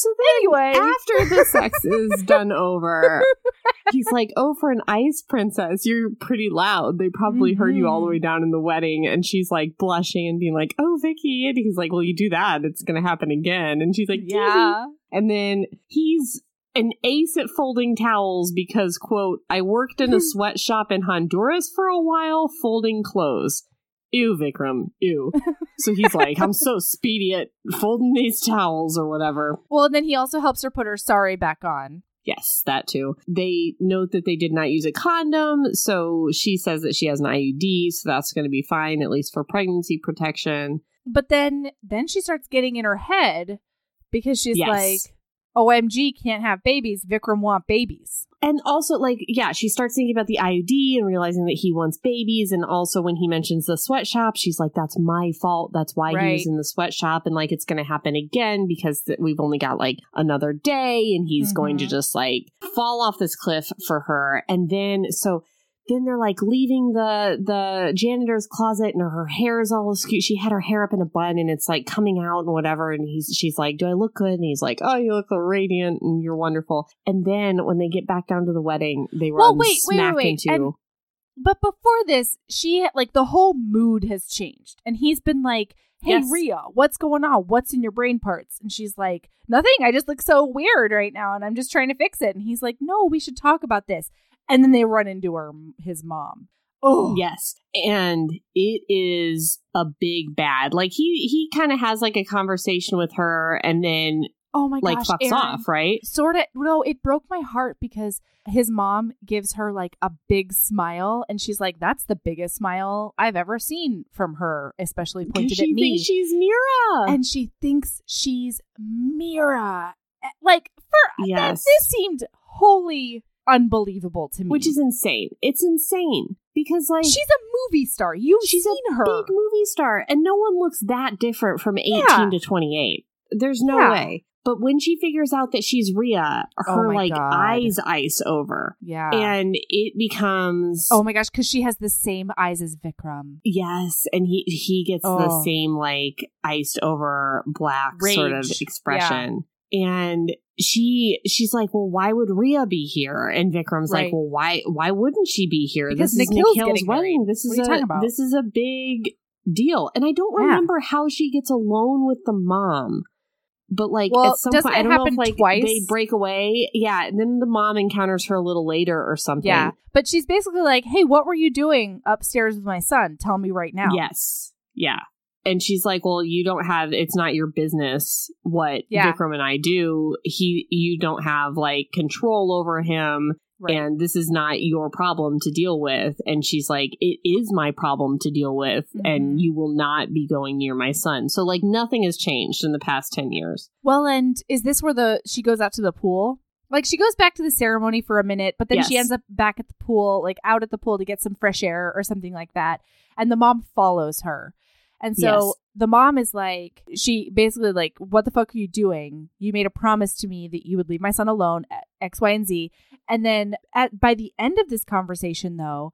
B: so then,
A: Anyway.
B: after the sex is done over, <laughs> he's like, Oh, for an ice princess, you're pretty loud. They probably heard you all the way mm-hmm. down in the wedding. And she's like blushing and being like, Oh, Vicky. And he's like, Well, you do that, it's going to happen again. And she's like.
A: Yeah.
B: And then he's an ace at folding towels because, quote, I worked in a hmm. sweatshop in Honduras for a while folding clothes. Ew, Vikram. Ew. <laughs> so he's like, I'm so speedy at folding these towels or whatever.
A: Well, and then he also helps her put her sari back on.
B: Yes, that too. They note that they did not use a condom, so she says that she has an IUD, so that's going to be fine, at least for pregnancy protection.
A: But then then she starts getting in her head because she's
B: Yes.
A: like, OMG can't have babies. Vikram want babies.
B: And also, like, yeah, she starts thinking about the IUD and realizing that he wants babies. And also, when he mentions the sweatshop, she's like, that's my fault. That's why he
A: Right.
B: was in the sweatshop. And, like, it's going to happen again because th- we've only got, like, another day. And he's going to
A: Mhm.
B: just, like, fall off this cliff for her. And then, so. Then they're like leaving the the janitor's closet and her hair is all askew. She had her hair up in a bun and it's like coming out and whatever. And he's she's like, "Do I look good?" And he's like, "Oh, you look radiant and you're wonderful." And then when they get back down to the wedding, they run
A: Well, wait, wait, wait, wait.
B: into.
A: And- But before this, she like the whole mood has changed. And he's been like, Hey
B: Yes.
A: Ria, what's going on? What's in your brain parts? And she's like, Nothing. I just look so weird right now and I'm just trying to fix it. And he's like, No, we should talk about this. And then they run into her his mom. Oh
B: Yes, and it is a big bad. Like he he kind of has like a conversation with her, and then
A: Oh my
B: like
A: gosh,
B: fucks
A: Erin.
B: off, right?
A: Sort of. No, it broke my heart because his mom gives her like a big smile, and she's like, "That's the biggest smile I've ever seen from her," especially pointed
B: she
A: at me.
B: thinks she's Mira.
A: and she thinks she's Mira. Eh, Like for that, this seemed wholly unbelievable to me.
B: which is insane. It's insane because like
A: she's a movie star. You've
B: she's
A: seen
B: a
A: her.
B: big movie star, and no one looks that different from eighteen
A: Yeah.
B: to twenty eight. There's no
A: Yeah.
B: way. But when she figures out that she's Ria,
A: Oh
B: her
A: my
B: like
A: God.
B: eyes ice over,
A: yeah.
B: and it becomes
A: oh my gosh, because she has the same eyes as Vikram.
B: Yes, and he he gets the
A: Oh.
B: same like iced over black sort of
A: Rage.
B: expression. And she she's like, "Well, why would Ria be here?" And Vikram's
A: Right.
B: like, "Well, why why wouldn't she be here?
A: Because
B: this is
A: Nikhil's
B: Nikhil's wedding. This
A: What
B: is a
A: talking about?"
B: this is a big deal." And I don't
A: Yeah.
B: remember how she gets alone with the mom. But like
A: Well,
B: at some point, I don't know if like
A: twice?
B: they break away. Yeah, and then the mom encounters her a little later or something.
A: Yeah. But she's basically like, hey, what were you doing upstairs with my son? Tell me right now.
B: Yes. Yeah. And she's like, "Well, you don't have. It's not your business what
A: Yeah.
B: Vikram and I do. He, you don't have like control over him,
A: Right.
B: and this is not your problem to deal with." And she's like, "It is my problem to deal with,
A: Mhm.
B: and you will not be going near my son." So like nothing has changed in the past ten years.
A: Well, and is this where the she goes out to the pool? Like she goes back to the ceremony for a minute, but then she ends up back at the pool, like out at the pool to get some fresh air or something like that. And the mom follows her. And so
B: Yes.
A: the mom is like, she basically like, what the fuck are you doing? You made a promise to me that you would leave my son alone, at X, Y, and Z. And then at by the end of this conversation, though,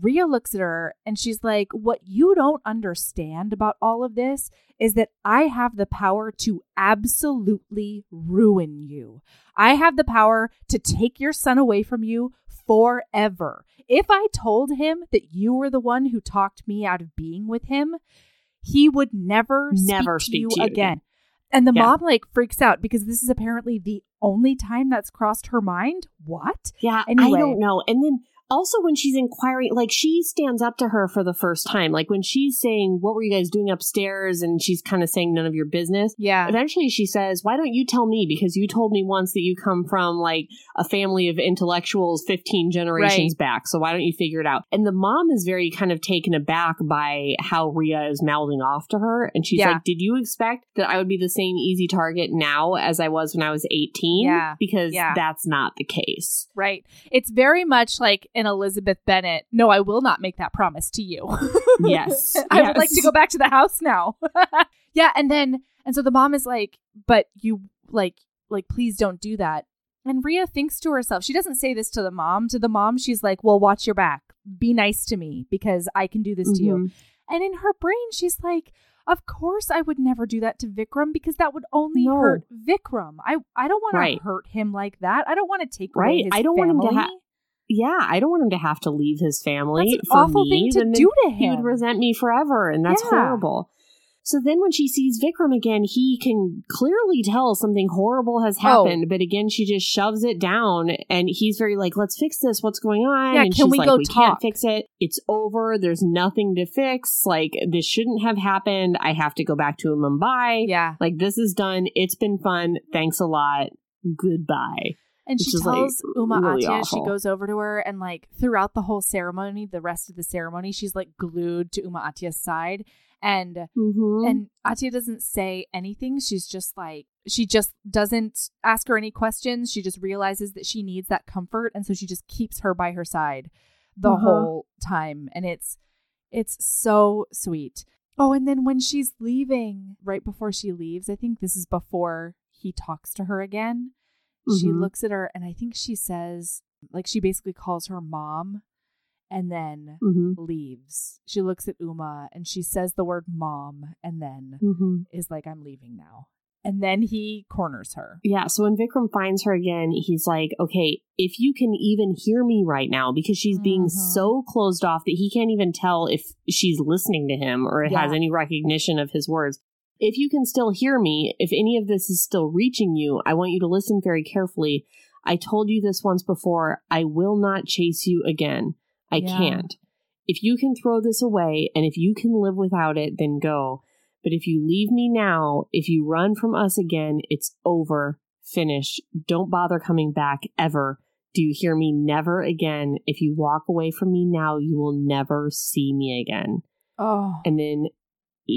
A: Ria looks at her and she's like, What you don't understand about all of this is that I have the power to absolutely ruin you. I have the power to take your son away from you forever. If I told him that you were the one who talked me out of being with him, he would never,
B: Never
A: speak,
B: speak
A: to you
B: to you
A: again. And the
B: Yeah.
A: mom like freaks out because this is apparently the only time that's crossed her mind. What?
B: Yeah,
A: Anyway.
B: I don't know. And then also when she's inquiring, like she stands up to her for the first time. Like when she's saying, "What were you guys doing upstairs?" and she's kind of saying, "None of your business."
A: Yeah.
B: Eventually, she says, "Why don't you tell me? Because you told me once that you come from like a family of intellectuals, fifteen generations back. So why don't you figure it out?" And the mom is very kind of taken aback by how ria is mouthing off to her, and she's
A: Yeah.
B: like, "Did you expect that I would be the same easy target now as I was when I was 18?
A: Yeah.
B: because
A: Yeah.
B: that's not the case."
A: Right. It's very much like an Elizabeth Bennet. No, I will not make that promise to you. <laughs>
B: Yes.
A: I would like to go back to the house now. <laughs> yeah, and then and so the mom is like, "But you like like please don't do that." And Ria thinks to herself, she doesn't say this to the mom. To the mom, she's like, "Well, watch your back. Be nice to me because I can do this to you."
B: Mhm.
A: And in her brain, she's like, "Of course I would never do that to Vikram because that would only
B: No.
A: hurt Vikram. I I don't want
B: Right.
A: to hurt him like that. I don't want to take away his
B: I don't want him to
A: family.
B: ha- Yeah, I don't want him to have to leave his family
A: That's an
B: for
A: awful
B: me.
A: thing to do to him.
B: He would resent me forever, and that's
A: Yeah.
B: horrible. So then, when she sees Vikram again, he can clearly tell something horrible has
A: Oh.
B: happened. But again, she just shoves it down, and he's very like, "Let's fix this. What's going on?"
A: Yeah,
B: and
A: can
B: she's
A: we
B: like,
A: go
B: "We
A: talk?"
B: can't fix it. It's over. There's nothing to fix. Like this shouldn't have happened. I have to go back to Mumbai.
A: Yeah.
B: Like this is done. It's been fun. Thanks a lot. Goodbye."
A: And she
B: is, like,
A: tells Uma
B: really
A: Atya, she goes over to her and like throughout the whole ceremony, the rest of the ceremony, she's like glued to Uma Atya's side. And
B: Mm-hmm.
A: and Atya doesn't say anything. She's just like she just doesn't ask her any questions. She just realizes that she needs that comfort and so she just keeps her by her side the
B: Uh-huh.
A: whole time. And it's it's so sweet. Oh, and then when she's leaving, right before she leaves, I think this is before he talks to her again. She
B: Mhm.
A: looks at her and I think she says like she basically calls her mom and then
B: Mm-hmm.
A: leaves. She looks at Uma and she says the word mom and then
B: Mm-hmm.
A: is like, I'm leaving now. And then he corners her.
B: Yeah, so when Vikram finds her again, he's like, okay, if you can even hear me right now, because she's being
A: Mhm.
B: so closed off that he can't even tell if she's listening to him or it has any recognition of his words. If you can still hear me, if any of this is still reaching you, I want you to listen very carefully. I told you this once before. I will not chase you again. I
A: Yeah.
B: can't. If you can throw this away and if you can live without it, then go. But if you leave me now, if you run from us again, it's over. Finish. Don't bother coming back ever. Do you hear me? Never again. If you walk away from me now, you will never see me again.
A: Oh.
B: And then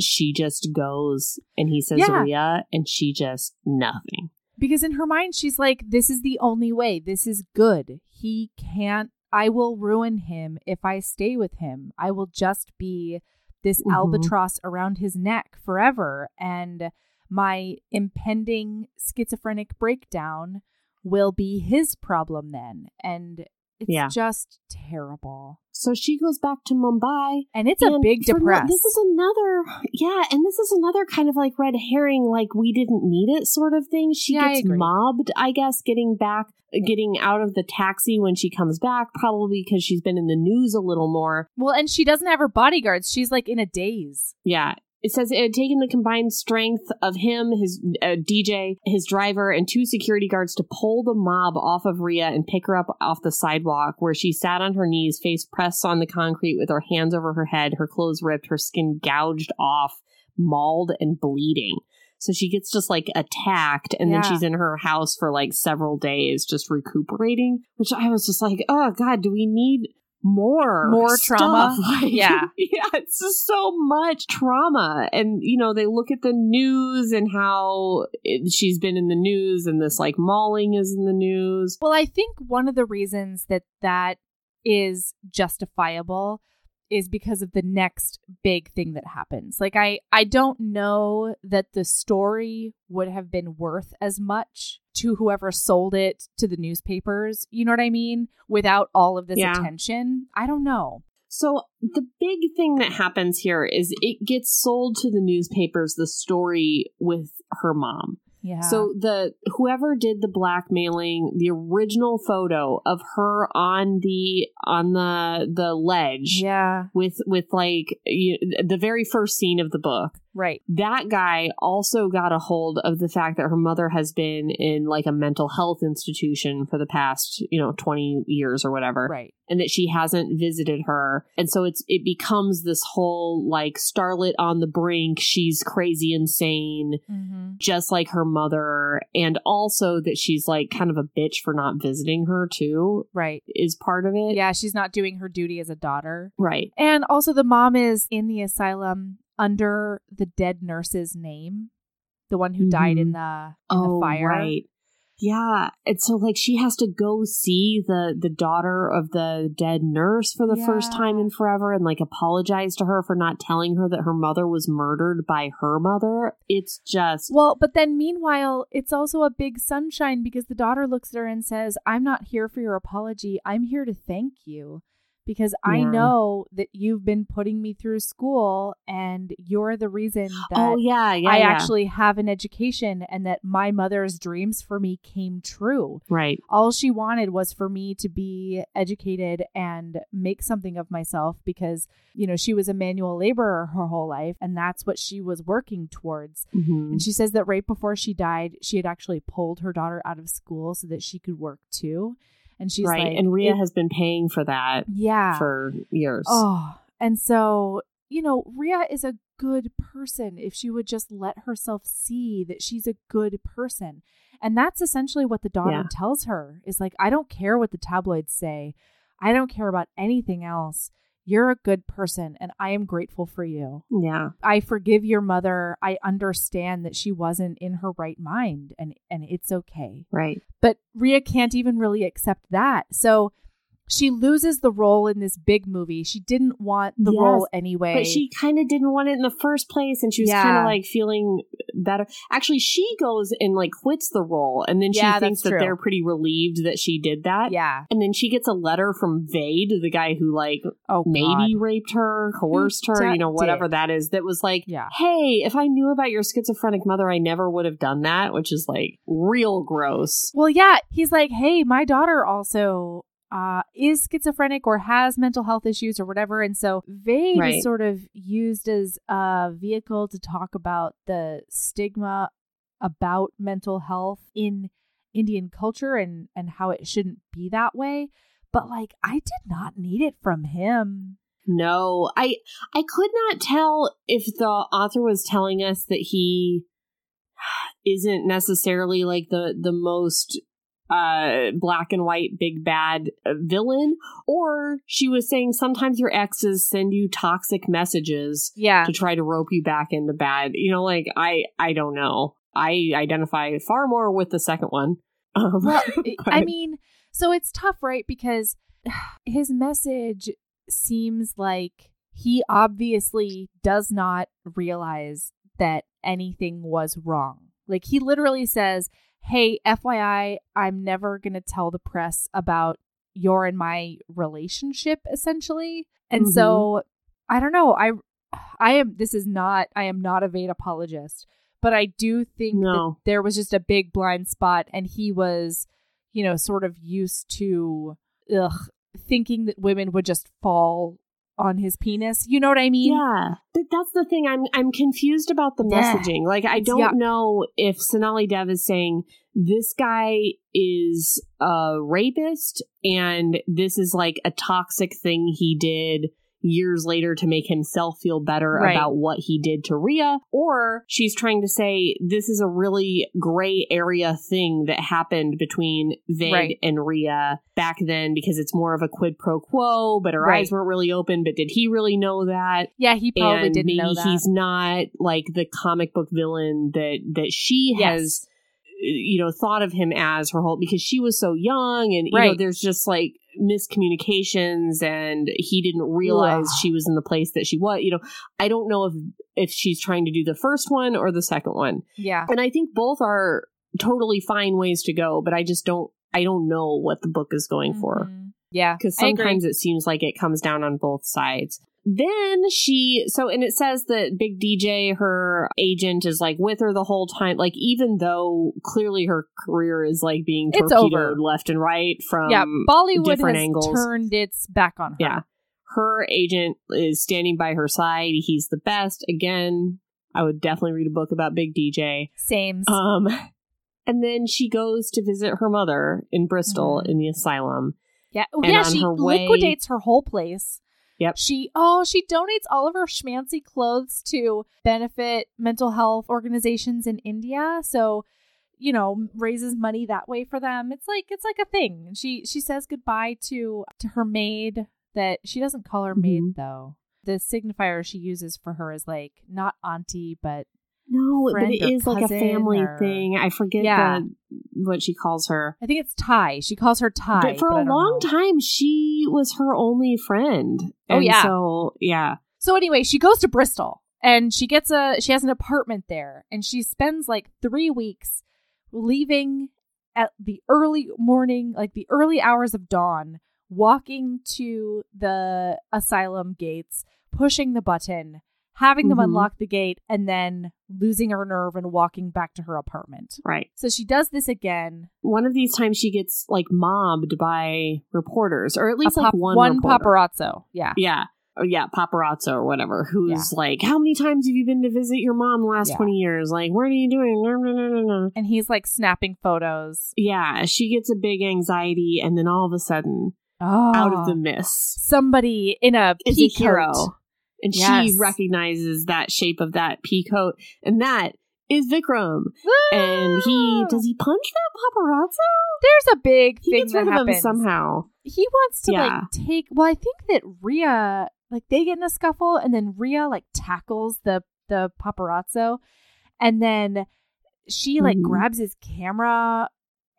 B: she just goes and he says,
A: Yeah.
B: Ria, and she just nothing.
A: Because in her mind, she's like, this is the only way. This is good. He can't, I will ruin him if I stay with him. I will just be this
B: Mhm.
A: albatross around his neck forever. And my impending schizophrenic breakdown will be his problem then. And it's
B: Yeah.
A: just terrible.
B: So she goes back to Mumbai.
A: And it's a big depress.
B: this is another, yeah, and this is another kind of like red herring, like we didn't need it sort of thing. She
A: Yeah,
B: gets
A: agree.
B: mobbed, I guess, getting back, getting out of the taxi when she comes back, probably because she's been in the news a little more.
A: well, and she doesn't have her bodyguards. She's like in a daze.
B: Yeah. It says it had taken the combined strength of him, his uh, DJ, his driver, and two security guards to pull the mob off of Ria and pick her up off the sidewalk where she sat on her knees, face pressed on the concrete with her hands over her head, her clothes ripped, her skin gouged off, mauled and bleeding. So she gets just like attacked, and then she's in her house for like several days just recuperating, which I was just like, oh God, do we need more
A: More trauma? <laughs>
B: Like,
A: Yeah.
B: yeah it's just so much trauma and you know they look at the news and how it, she's been in the news and this like mauling is in the news
A: Well, I think one of the reasons that that is justifiable is because of the next big thing that happens. Like I I don't know that the story would have been worth as much to whoever sold it to the newspapers, you know what I mean, without all of this
B: Yeah.
A: attention. I don't know.
B: so the big thing that happens here is it gets sold to the newspapers the story with her mom
A: Yeah.
B: So the whoever did the blackmailing, the original photo of her on the on the the ledge
A: yeah,
B: with with like you, the very first scene of the book.
A: Right.
B: That guy also got a hold of the fact that her mother has been in like a mental health institution for the past, you know, 20 years or whatever
A: Right.
B: and that she hasn't visited her. And so it's it becomes this whole like starlet on the brink, she's crazy insane
A: hmm
B: just like her mother and also that she's like kind of a bitch for not visiting her too
A: Right.
B: is part of it
A: Yeah, she's not doing her duty as a daughter.
B: right
A: And also, the mom is in the asylum under the dead nurse's name, the one who died in mm-hmm. the in the oh, fire.
B: Oh, right yeah and so like she has to go see the the daughter of the dead nurse for the first time in forever and like apologize to her for not telling her that her mother was murdered by her mother it's just
A: Well, but then meanwhile, it's also a big sunshine because the daughter looks at her and says, "I'm not here for your apology. I'm here to thank you." Because I know that you've been putting me through school and you're the reason that
B: oh yeah yeah
A: I
B: yeah.
A: actually have an education and that my mother's dreams for me came true.
B: right
A: all she wanted was for me to be educated and make something of myself because you know she was a manual laborer her whole life and that's what she was working towards
B: Mhm.
A: and she says that right before she died she had actually pulled her daughter out of school so that she could work too and she's
B: right
A: like
B: and
A: Ria
B: has been paying for that
A: yeah.
B: for years.
A: Oh and so you know Ria is a good person if she would just let herself see that she's a good person. And that's essentially what the daughter
B: Yeah.
A: tells her is like i don't care what the tabloids say. I don't care about anything else you're a good person and i am grateful for you.
B: Yeah.
A: I forgive your mother. I understand that she wasn't in her right mind and and it's okay.
B: Right.
A: But Ria can't even really accept that. So she loses the role in this big movie. She didn't want the
B: Yes,
A: role anyway.
B: But she kind of didn't want it in the first place, and she was
A: Yeah.
B: kind of like feeling better. Actually, she goes and like quits the role, and then she
A: Yeah,
B: thinks that
A: true.
B: they're pretty relieved that she did that.
A: yeah.
B: And then she gets a letter from Vade, the guy who like
A: Oh,
B: maybe
A: God.
B: raped her, coerced her, you know, whatever
A: dick.
B: that is. That was like,
A: Yeah.
B: hey, if I knew about your schizophrenic mother, I never would have done that, which is like real gross.
A: Well, yeah. He's like, hey, my daughter also uh, is schizophrenic or has mental health issues or whatever. And so Vade
B: Right.
A: is sort of used as a vehicle to talk about the stigma about mental health in Indian culture and, and how it shouldn't be that way. But like, I did not need it from him.
B: No, I I could not tell if the author was telling us that he isn't necessarily like the the most uh black and white big bad uh, villain or she was saying sometimes your exes send you toxic messages
A: Yeah.
B: to try to rope you back into bad you know like i i don't know i identify far more with the second one <laughs> um,
A: Well, <laughs> I mean, so it's tough, right? Because <sighs> his message seems like he obviously does not realize that anything was wrong. Like he literally says, "Hey, FYI, I'm never going to tell the press about your and my relationship essentially." And so mm-hmm. I don't know. I I am this is not I am not a Vade apologist, but I do think that there was just a big blind spot and he was, you know, sort of used to ugh thinking that women would just fall on his penis. You know what I mean?
B: Yeah, but that's the thing. I'm I'm confused about the
A: Yeah.
B: messaging. Like, I don't
A: yuck.
B: know if Sonali Dev is saying this guy is a rapist, and this is like a toxic thing he did years later to make himself feel better
A: Right.
B: about what he did to Ria, or she's trying to say this is a really gray area thing that happened between Vade
A: Right.
B: and Ria back then because it's more of a quid pro quo, but her
A: Right.
B: eyes weren't really open. But did he really know that?
A: Yeah, he probably
B: and
A: didn't
B: maybe
A: know that.
B: he's not like the comic book villain that that she
A: Yes.
B: has you know thought of him as her whole because she was so young and you know there's just like miscommunications and he didn't realize
A: Ugh.
B: she was in the place that she was you know i don't know if if she's trying to do the first one or the second one
A: yeah.
B: and i think both are totally fine ways to go but i just don't i don't know what the book is going for
A: Mhm. Yeah.
B: because sometimes it seems like it comes down on both sides. Then she, so, and it says that Big DJ, her agent, is like with her the whole time. Like, even though clearly her career is like being
A: It's
B: torpedoed
A: over.
B: left and right from,
A: yeah, Bollywood has
B: different angles.
A: turned its back on her.
B: yeah, her agent is standing by her side. He's the best. Again, I would definitely read a book about Big DJ.
A: Same.
B: Um, and then she goes to visit her mother in Bristol
A: Mhm.
B: in the asylum.
A: yeah.
B: and
A: yeah, she
B: her way-
A: liquidates her whole place.
B: Yep.
A: She oh, she donates all of her schmancy clothes to benefit mental health organizations in India. So, you know, raises money that way for them. It's like it's like a thing. She she says goodbye to to her maid that she doesn't call her maid
B: Mhm.
A: though. The signifier she uses for her is like not auntie, but
B: No, but it is like a family
A: or-
B: thing. I forget
A: Yeah.
B: the, what she calls her.
A: I think it's Ty. She calls her Ty.
B: but for
A: but
B: a long
A: know.
B: time, she was her only friend.
A: Oh, yeah.
B: So yeah,
A: So anyway, she goes to Bristol and she gets a she has an apartment there and she spends like 3 weeks leaving at the early morning, like the early hours of dawn, walking to the asylum gates, pushing the button, having them
B: Mhm.
A: unlock the gate and then losing her nerve and walking back to her apartment.
B: right.
A: So she does this again.
B: One of these times, she gets like mobbed by reporters, or at least like one
A: one
B: reporter.
A: paparazzo. Yeah.
B: Yeah. Oh, yeah, paparazzo or whatever, who's like, How many times have you been to visit your mom the last
A: Yeah.
B: 20 years? Like, what are you doing?
A: And he's like snapping photos.
B: Yeah, she gets a big anxiety, and then all of a sudden,
A: Oh.
B: out of the mist,
A: somebody in a
B: is a hero. And
A: Yes.
B: she recognizes that shape of that pea coat, and that is Vikram. And he does he punch that paparazzo?
A: There's a big
B: He
A: thing
B: gets
A: that
B: rid of him
A: happens.
B: somehow.
A: He wants to
B: Yeah.
A: like take. Well, I think that Ria, like they get in a scuffle, and then Ria like tackles the the paparazzo, and then she like
B: Mhm.
A: grabs his camera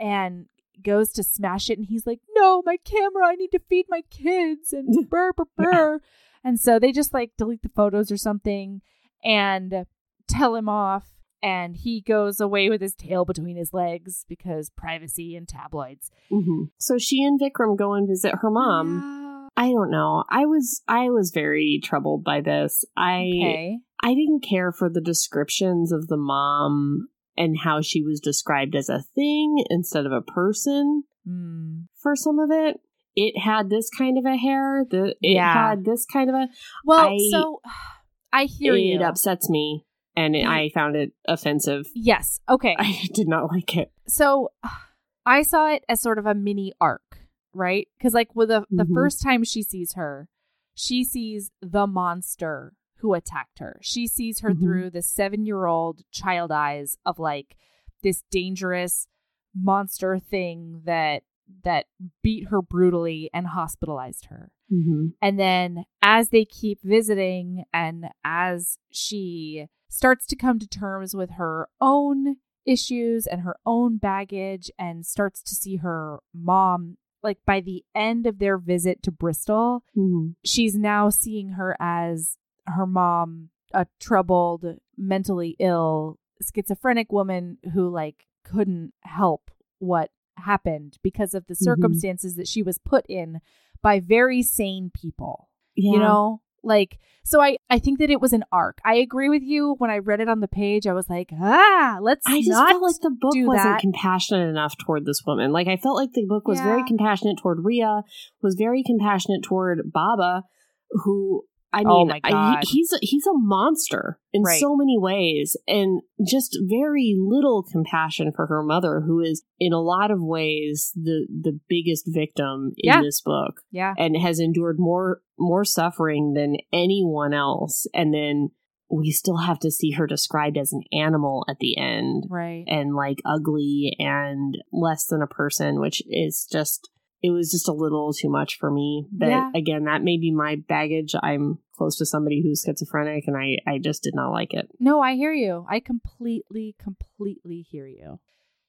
A: and goes to smash it, and he's like, "No, my camera! I need to feed my kids!" And <laughs> burr burr
B: Yeah.
A: And so they just like delete the photos or something, and tell him off. And he goes away with his tail between his legs because privacy and tabloids.
B: hmm So she and Vikram go and visit her mom.
A: Yeah.
B: I don't know. I was I was very troubled by this. I
A: Okay.
B: I didn't care for the descriptions of the mom and how she was described as a thing instead of a person
A: Hmm.
B: for some of it. It had this kind of a hair. The it
A: Yeah.
B: had this kind of a
A: Well,
B: I-
A: so <sighs> I hear
B: it
A: you.
B: upsets me and it. I found it offensive.
A: Yes. Okay. <laughs>
B: I did not like it.
A: so <sighs> I saw it as sort of a mini arc, right? Because like with the the
B: Mhm.
A: first time she sees her, she sees the monster who attacked her. She sees her
B: Mhm.
A: through the seven year old child eyes of like this dangerous monster thing that that beat her brutally and hospitalized her.
B: Mm-hmm.
A: And then as they keep visiting and as she starts to come to terms with her own issues and her own baggage and starts to see her mom like by the end of their visit to Bristol,
B: Mm-hmm.
A: she's now seeing her as her mom, a troubled, mentally ill, schizophrenic woman who like couldn't help what happened because of the
B: Mhm.
A: circumstances that she was put in by very sane people.
B: Yeah.
A: You know? Like so I I think that it was an arc. I agree with you when I read it on the page I was like, "Ah, let's
B: I just
A: not
B: felt like the book wasn't
A: that.
B: compassionate enough toward this woman. Like I felt like the book was very compassionate toward Ria, was very compassionate toward Baba, who I oh mean,
A: Oh my God.
B: he- he's a, he's a monster in
A: Right.
B: so many ways, and just very little compassion for her mother, who is in a lot of ways the the biggest victim in
A: Yeah.
B: this book
A: Yeah.
B: and has endured more more suffering than anyone else and then we still have to see her described as an animal at the end
A: Right.
B: and like ugly and less than a person which is just it was just a little too much for me but
A: Yeah.
B: again that may be my baggage i'm close to somebody who's schizophrenic and i i just did not like it
A: No, I hear you. I completely, completely hear you.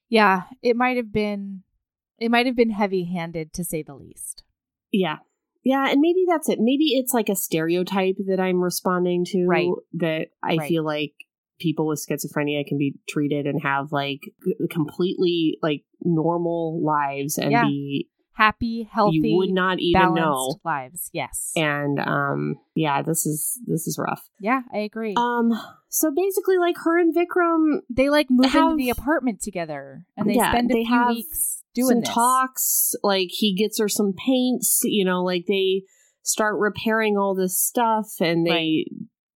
A: Yeah, it might have been, it might have been heavy-handed to say the least.
B: yeah yeah and maybe that's it maybe it's like a stereotype that i'm responding to
A: Right.
B: that i
A: Right.
B: feel like people with schizophrenia can be treated and have like completely like normal lives and
A: Yeah.
B: be
A: Happy, healthy,
B: you would not even
A: balanced
B: know
A: lives. Yes.
B: and um yeah this is this is rough
A: yeah, I agree.
B: um so basically like her and vikram
A: they like move into the apartment together, and they
B: Yeah,
A: spend a
B: they
A: few
B: have
A: weeks doing
B: talks like he gets her some paints you know like they start repairing all this stuff and they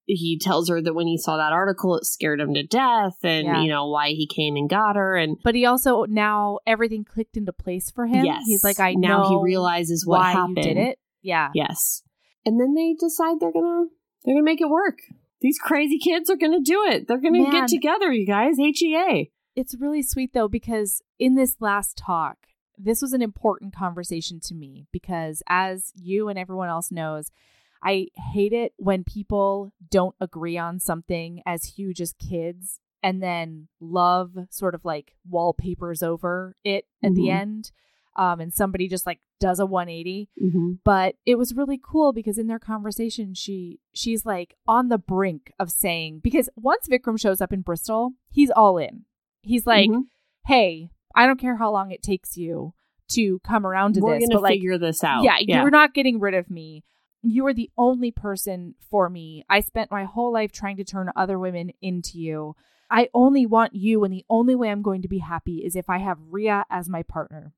B: he tells her that when he saw that article it scared him to death and
A: Yeah.
B: you know why he came and got her and
A: But he also now everything clicked into place for him.
B: yes
A: He's like, I
B: now
A: know
B: he realizes what
A: why
B: happened
A: did it. Yeah.
B: yes and then they decide they're gonna they're gonna make it work these crazy kids are gonna do it they're gonna
A: Man.
B: get together you guys E hea
A: It's really sweet though because in this last talk, this was an important conversation to me because as you and everyone else knows, I hate it when people don't agree on something as huge as kids and then love sort of like wallpapers over it at the
B: Mhm.
A: end. Um, and somebody just like does a 180
B: mm-hmm.
A: but it was really cool because in their conversation she she's like on the brink of saying because once Vikram shows up in Bristol he's all in he's like
B: Mhm.
A: hey I don't care how long it takes you to come around to
B: we're
A: this but like
B: figure this out
A: yeah, you're not getting rid of me you are the only person for me I spent my whole life trying to turn other women into you I only want you and the only way I'm going to be happy is if I have Ria as my partner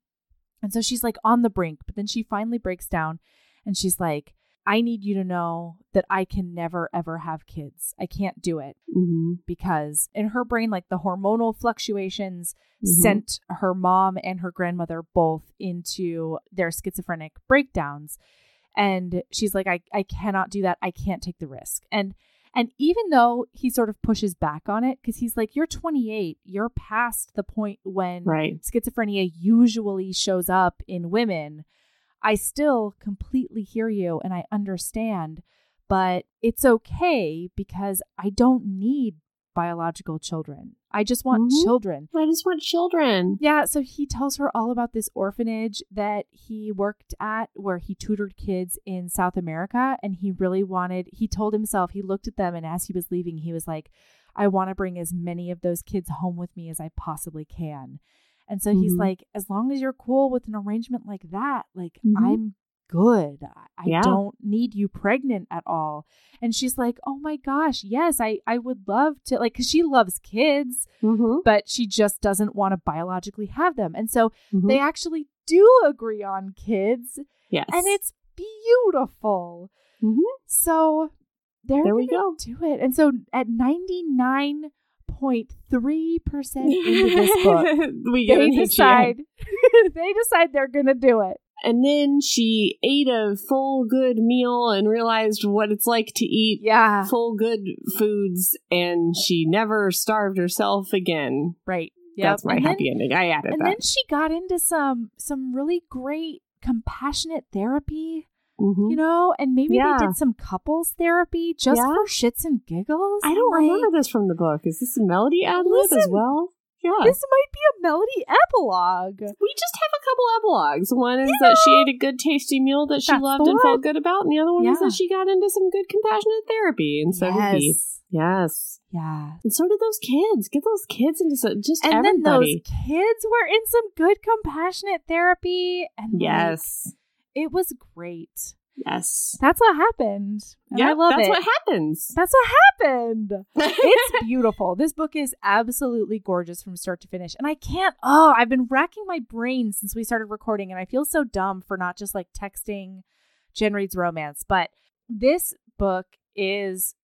A: and so she's like on the brink, but then she finally breaks down and she's like, I need you to know that I can never, ever have kids. I can't do it
B: mm-hmm.
A: because in her brain, like the hormonal fluctuations
B: Mhm.
A: sent her mom and her grandmother both into their schizophrenic breakdowns. And she's like, I, I cannot do that. I can't take the risk. And and even though he sort of pushes back on it, because he's like, You're 28, you're past the point when
B: right
A: schizophrenia usually shows up in women, I still completely hear you and I understand, but it's okay because I don't need biological children. I just want
B: Mhm.
A: children.
B: I just want children.
A: Yeah, so he tells her all about this orphanage that he worked at where he tutored kids in South America and he really wanted he told himself he looked at them and as he was leaving he was like I want to bring as many of those kids home with me as I possibly can. And so he's
B: Mhm.
A: like as long as you're cool with an arrangement like that, like
B: Mhm.
A: I'm good. I-
B: Yeah.
A: don't need you pregnant at all. And she's like, "Oh my gosh, yes, I I would love to like cuz she loves kids."
B: Mm-hmm.
A: but she just doesn't want to biologically have them. And so
B: Mhm.
A: they actually do agree on kids,
B: yes,
A: and it's beautiful.
B: Mhm.
A: So they're
B: There we go.
A: do it. And so at ninety nine point three percent into this book, <laughs>
B: we get
A: they decide <laughs> they decide they're gonna do it.
B: And then she ate a full good meal and realized what it's like to eat
A: Yeah.
B: full good foods, and she never starved herself again.
A: Right. Yep.
B: That's my
A: and
B: happy
A: then,
B: ending. I added
A: And
B: that.
A: And then she got into some some really great compassionate therapy,
B: Mhm.
A: you know, and maybe
B: Yeah.
A: they did some couples therapy just
B: Yeah.
A: for shits and giggles.
B: I don't
A: Like,
B: remember this from the book. Is this a melody ad lib as well? Yeah.
A: This might be a melody epilogue.
B: we just have a couple epilogues. One is that she ate a good, tasty meal that she
A: That's
B: loved and felt good about, and the other one is that she got into some good, compassionate therapy, and so did he.
A: yes.
B: Yes,
A: Yeah.
B: and so did those kids. Get those kids into so, just
A: And
B: everybody.
A: then those kids were in some good compassionate therapy and like,
B: yes,
A: it was great.
B: Yes.
A: That's what happened. And I love
B: that's
A: it.
B: what happens.
A: That's what happened. <laughs> it's beautiful. This book is absolutely gorgeous from start to finish. And I can't, oh, I've been racking my brain since we started recording, and I feel so dumb for not just like texting Jen Reed's Romance. But this book is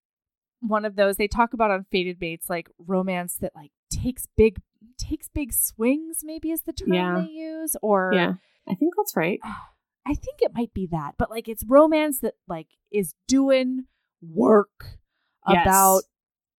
A: one of those they talk about on Fated Mates, like romance that like takes big takes big swings, maybe is the term
B: Yeah.
A: they use. Or
B: yeah, I think that's right. <sighs>
A: Oh, I think it might be that, but like it's romance that like is doing work
B: Yes.
A: about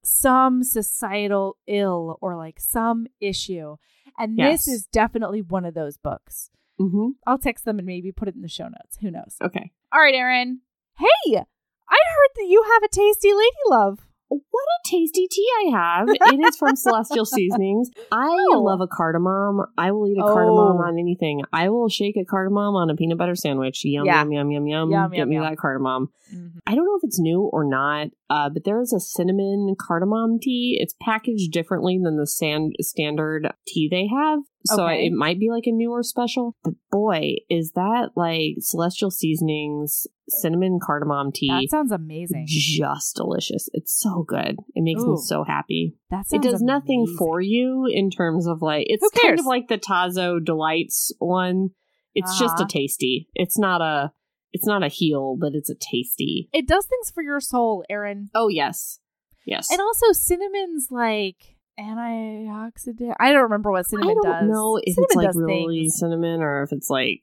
A: some societal ill or like some issue. And
B: Yes.
A: this is definitely one of those books.
B: hmm
A: I'll text them and maybe put it in the show notes. Who knows?
B: Okay.
A: All right, Erin. Hey, I heard that you have a tasty lady love.
B: What a tasty tea I have. It is from <laughs> Celestial Seasonings. I
A: Oh.
B: love a cardamom. I will eat a cardamom
A: Oh.
B: on anything. I will shake a cardamom on a peanut butter sandwich. Yum,
A: Yeah.
B: yum, yum, yum, yum.
A: Yum,
B: Get
A: yum,
B: me
A: yum.
B: that cardamom.
A: Mhm.
B: I don't know if it's new or not, uh, but there is a cinnamon cardamom tea. It's packaged differently than the sand- standard tea they have. So
A: Okay.
B: it might be like a newer special. But boy, is that like Celestial Seasonings cinnamon cardamom tea
A: That sounds amazing.
B: just delicious. It's so good. It makes
A: Ooh.
B: me so happy.
A: That
B: It does nothing for you in terms of like it's kind of like the Tazo Delights one. It's just
A: Uh-huh.
B: a tasty. It's not a it's not a heal, but it's a tasty.
A: It does things for your soul, Erin.
B: Oh yes. Yes.
A: And also, cinnamon's like antioxidant. I don't remember what cinnamon does.
B: I don't
A: does.
B: know if
A: cinnamon
B: it's like really
A: things.
B: cinnamon or if it's like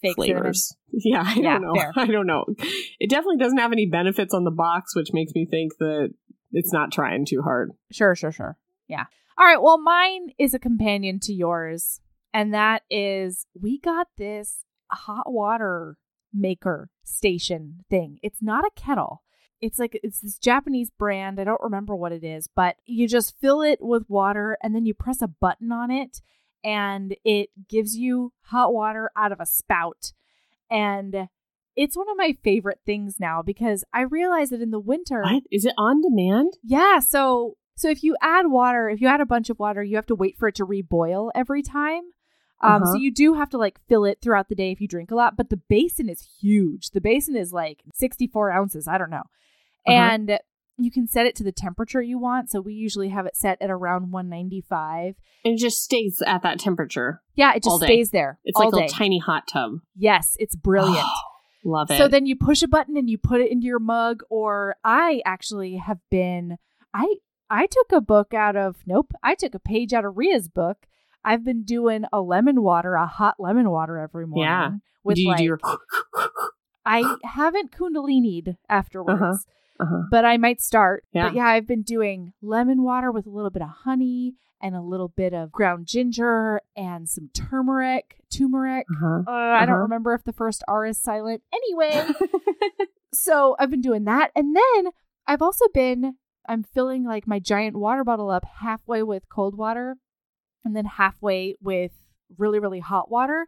A: Fake
B: flavors. <laughs> Yeah, I
A: Yeah,
B: don't know.
A: fair. <laughs>
B: I don't know. It definitely doesn't have any benefits on the box, which makes me think that it's not trying too hard.
A: Sure, sure, sure. Yeah. All right. Well, mine is a companion to yours, and that is we got this hot water maker station thing. It's not a kettle. It's like it's this Japanese brand. I don't remember what it is, but you just fill it with water and then you press a button on it and it gives you hot water out of a spout. And it's one of my favorite things now because I realize that in the winter
B: What? Is it on demand?
A: yeah, so so if you add water, if you add a bunch of water, you have to wait for it to reboil every time. Um,
B: Uh-huh.
A: so you do have to like fill it throughout the day if you drink a lot, but the basin is huge. The basin is like 64 ounces. I don't know.
B: Uh-huh.
A: And you can set it to the temperature you want. So we usually have it set at around 195.
B: And it just stays at that temperature.
A: Yeah, it just stays there.
B: It's like a
A: day.
B: little tiny hot tub.
A: yes, it's brilliant. <gasps>
B: Love it.
A: So then you push a button and you put it into your mug or I actually have been I I took a book out of nope, I took a page out of Ria's book. I've been doing a lemon water, a hot lemon water every morning.
B: Yeah.
A: With
B: do you
A: like
B: do your
A: I haven't kundalini'd <laughs> afterwards.
B: Uh-huh. Uh-huh.
A: But I might start.
B: Yeah.
A: But yeah, I've been doing lemon water with a little bit of honey and a little bit of ground ginger and some turmeric, turmeric.
B: Uh-huh.
A: Uh, I don't
B: Uh-huh.
A: remember if the first R is silent. Anyway, <laughs> so I've been doing that. And then I've also been, I'm filling like my giant water bottle up halfway with cold water and then halfway with really, really hot water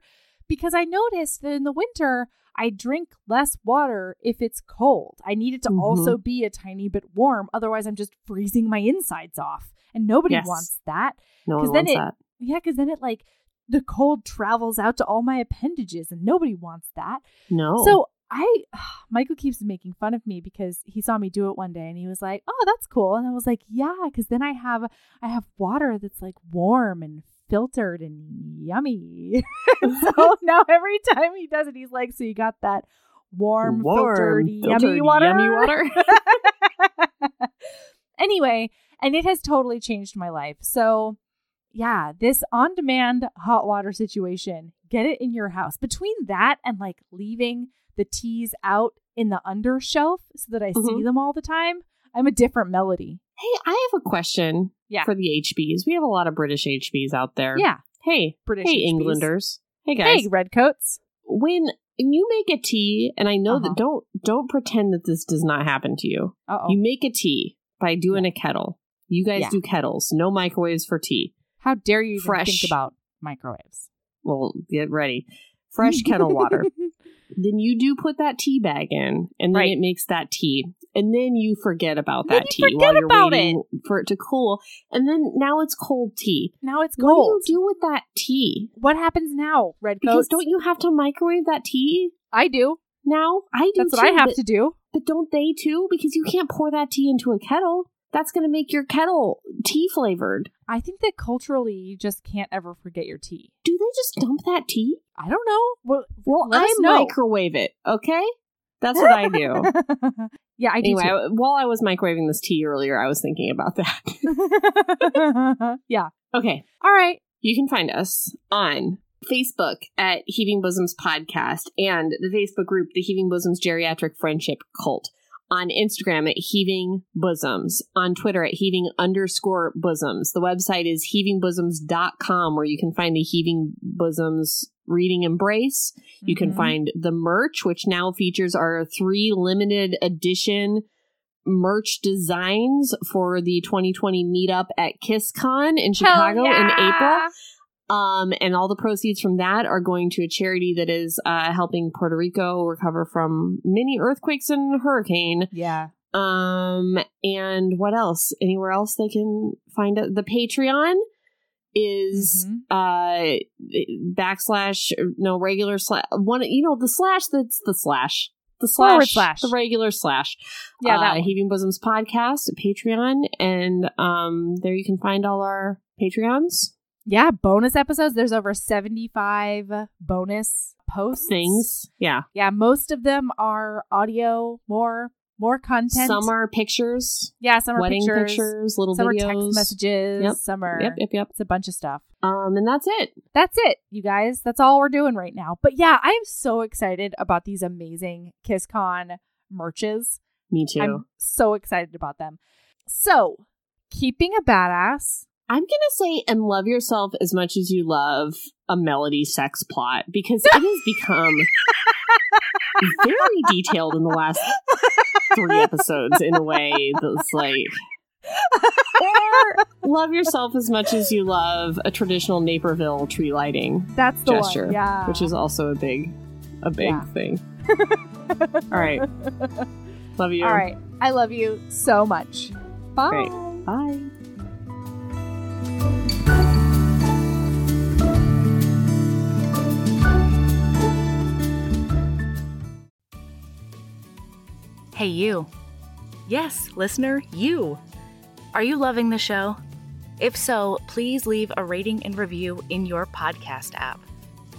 A: because I noticed that in the winter, I drink less water if it's cold. I need it to
B: Mhm.
A: also be a tiny bit warm. Otherwise, I'm just freezing my insides off. And nobody
B: Yes.
A: wants that.
B: no one
A: then
B: wants
A: it-
B: that.
A: Yeah, because then it like the cold travels out to all my appendages and nobody wants that.
B: No.
A: So I, <sighs> Michael keeps making fun of me because he saw me do it one day and he was like, "Oh, that's cool," and I was like, "Yeah," because then I have I have water that's like warm and filtered and yummy. <laughs> so <laughs> now every time he does it, he's like, "So you got that warm, filtered, yummy
B: filtered,
A: water?"
B: Yummy water. <laughs>
A: anyway, and it has totally changed my life. So, yeah, this on demand hot water situation get it in your house. Between that and like leaving the teas out in the under shelf so that I see
B: Mhm.
A: them all the time, I'm a different melody.
B: Hey, I have a question
A: Yeah.
B: for the HBs. We have a lot of British HBs out there.
A: Yeah.
B: Hey,
A: British
B: hey,
A: HBs.
B: Englanders. Hey, guys.
A: Hey, redcoats.
B: When you make a tea, and I know
A: Uh-huh.
B: that don't don't pretend that this does not happen to you.
A: Uh oh.
B: You make a tea by doing a kettle. You guys
A: Yeah.
B: do kettles. No microwaves for tea.
A: How dare you even
B: Fresh.
A: think about microwaves?
B: Well, get ready. Fresh kettle water. <laughs> Then you do put that tea bag in, and then
A: Right.
B: it makes that tea. And then you forget about that tea while
A: forget
B: you're
A: about
B: waiting for it to cool. And then now it's cold tea.
A: now it's cold.
B: What do you do with that tea?
A: What happens now,
B: Because
A: redcoats?
B: don't you have to microwave that tea
A: I do.
B: now? I do.
A: That's what I have
B: but,
A: to do.
B: But don't they too? Because you can't pour that tea into a kettle. That's going to make your kettle tea flavored.
A: I think that culturally, you just can't ever forget your tea.
B: Do they just dump that tea?
A: I don't know. Well,
B: Well, I microwave it. Okay, that's what I do. <laughs>
A: yeah, I do
B: anyway,
A: too.
B: I- while I was microwaving this tea earlier, I was thinking about that. <laughs> <laughs>
A: yeah.
B: okay,
A: All right.
B: you can find us on Facebook at Heaving Bosoms Podcast and the Facebook group, the Heaving Bosoms Geriatric Friendship Cult. On Instagram at Heaving Bosoms. On Twitter at Heaving underscore Bosoms. The website is heavingbosoms.com where you can find the Heaving Bosoms reading embrace. You can
A: Mhm.
B: find the merch, which now features our three limited edition merch designs for the 2020 meetup at KissCon in Chicago
A: Hell
B: in! April. Um, and all the proceeds from that are going to a charity that is uh, helping Puerto Rico recover from many earthquakes and hurricane.
A: Yeah.
B: Um, and what else? Anywhere else they can find it? The Patreon is
A: Mhm.
B: uh backslash no regular slash one you know the slash that's the slash the slash,
A: slash.
B: the regular slash
A: Yeah,
B: uh, heaving bosoms podcast at patreon and um there you can find all our patreons
A: Yeah, bonus episodes. There's over 75 bonus posts.
B: things yeah
A: Yeah, most of them are audio, more more content.
B: some are pictures
A: yeah, some are
B: wedding
A: pictures,
B: pictures, little
A: some
B: videos
A: are text messages,
B: Yep.
A: some are
B: yep yep yep
A: it's a bunch of stuff.
B: um and that's it
A: That's it, you guys. That's all we're doing right now. But yeah, I am so excited about these amazing KissCon merches.
B: me too
A: I'm so excited about them. So, keeping a badass.
B: I'm gonna say and love yourself as much as you love a melody sex plot because it has become <laughs> very detailed in the last three episodes in a way that's like or love yourself as much as you love a traditional Naperville tree lighting
A: That's the
B: gesture,
A: one. Yeah.
B: which is also a big a big
A: Yeah.
B: thing. <laughs> All right. Love you.
A: All right. I love you so much. Bye.
B: Great. Bye.
C: Hey, you. Yes, listener, you. Are you loving the show? If so, please leave a rating and review in your podcast app.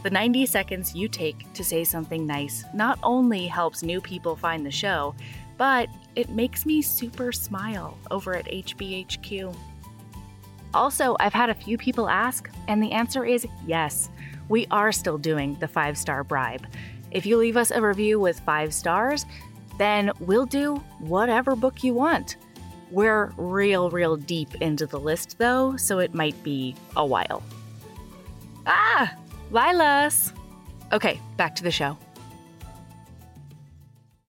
C: The 90 seconds you take to say something nice not only helps new people find the show, but it makes me super smile over at HBHQ. Also, I've had a few people ask, and the answer is yes. We are still doing the five star bribe. If you leave us a review with five stars, then we'll do whatever book you want. We're real, real deep into the list though, so it might be a while. Ah! Lilas! Okay, back to the show.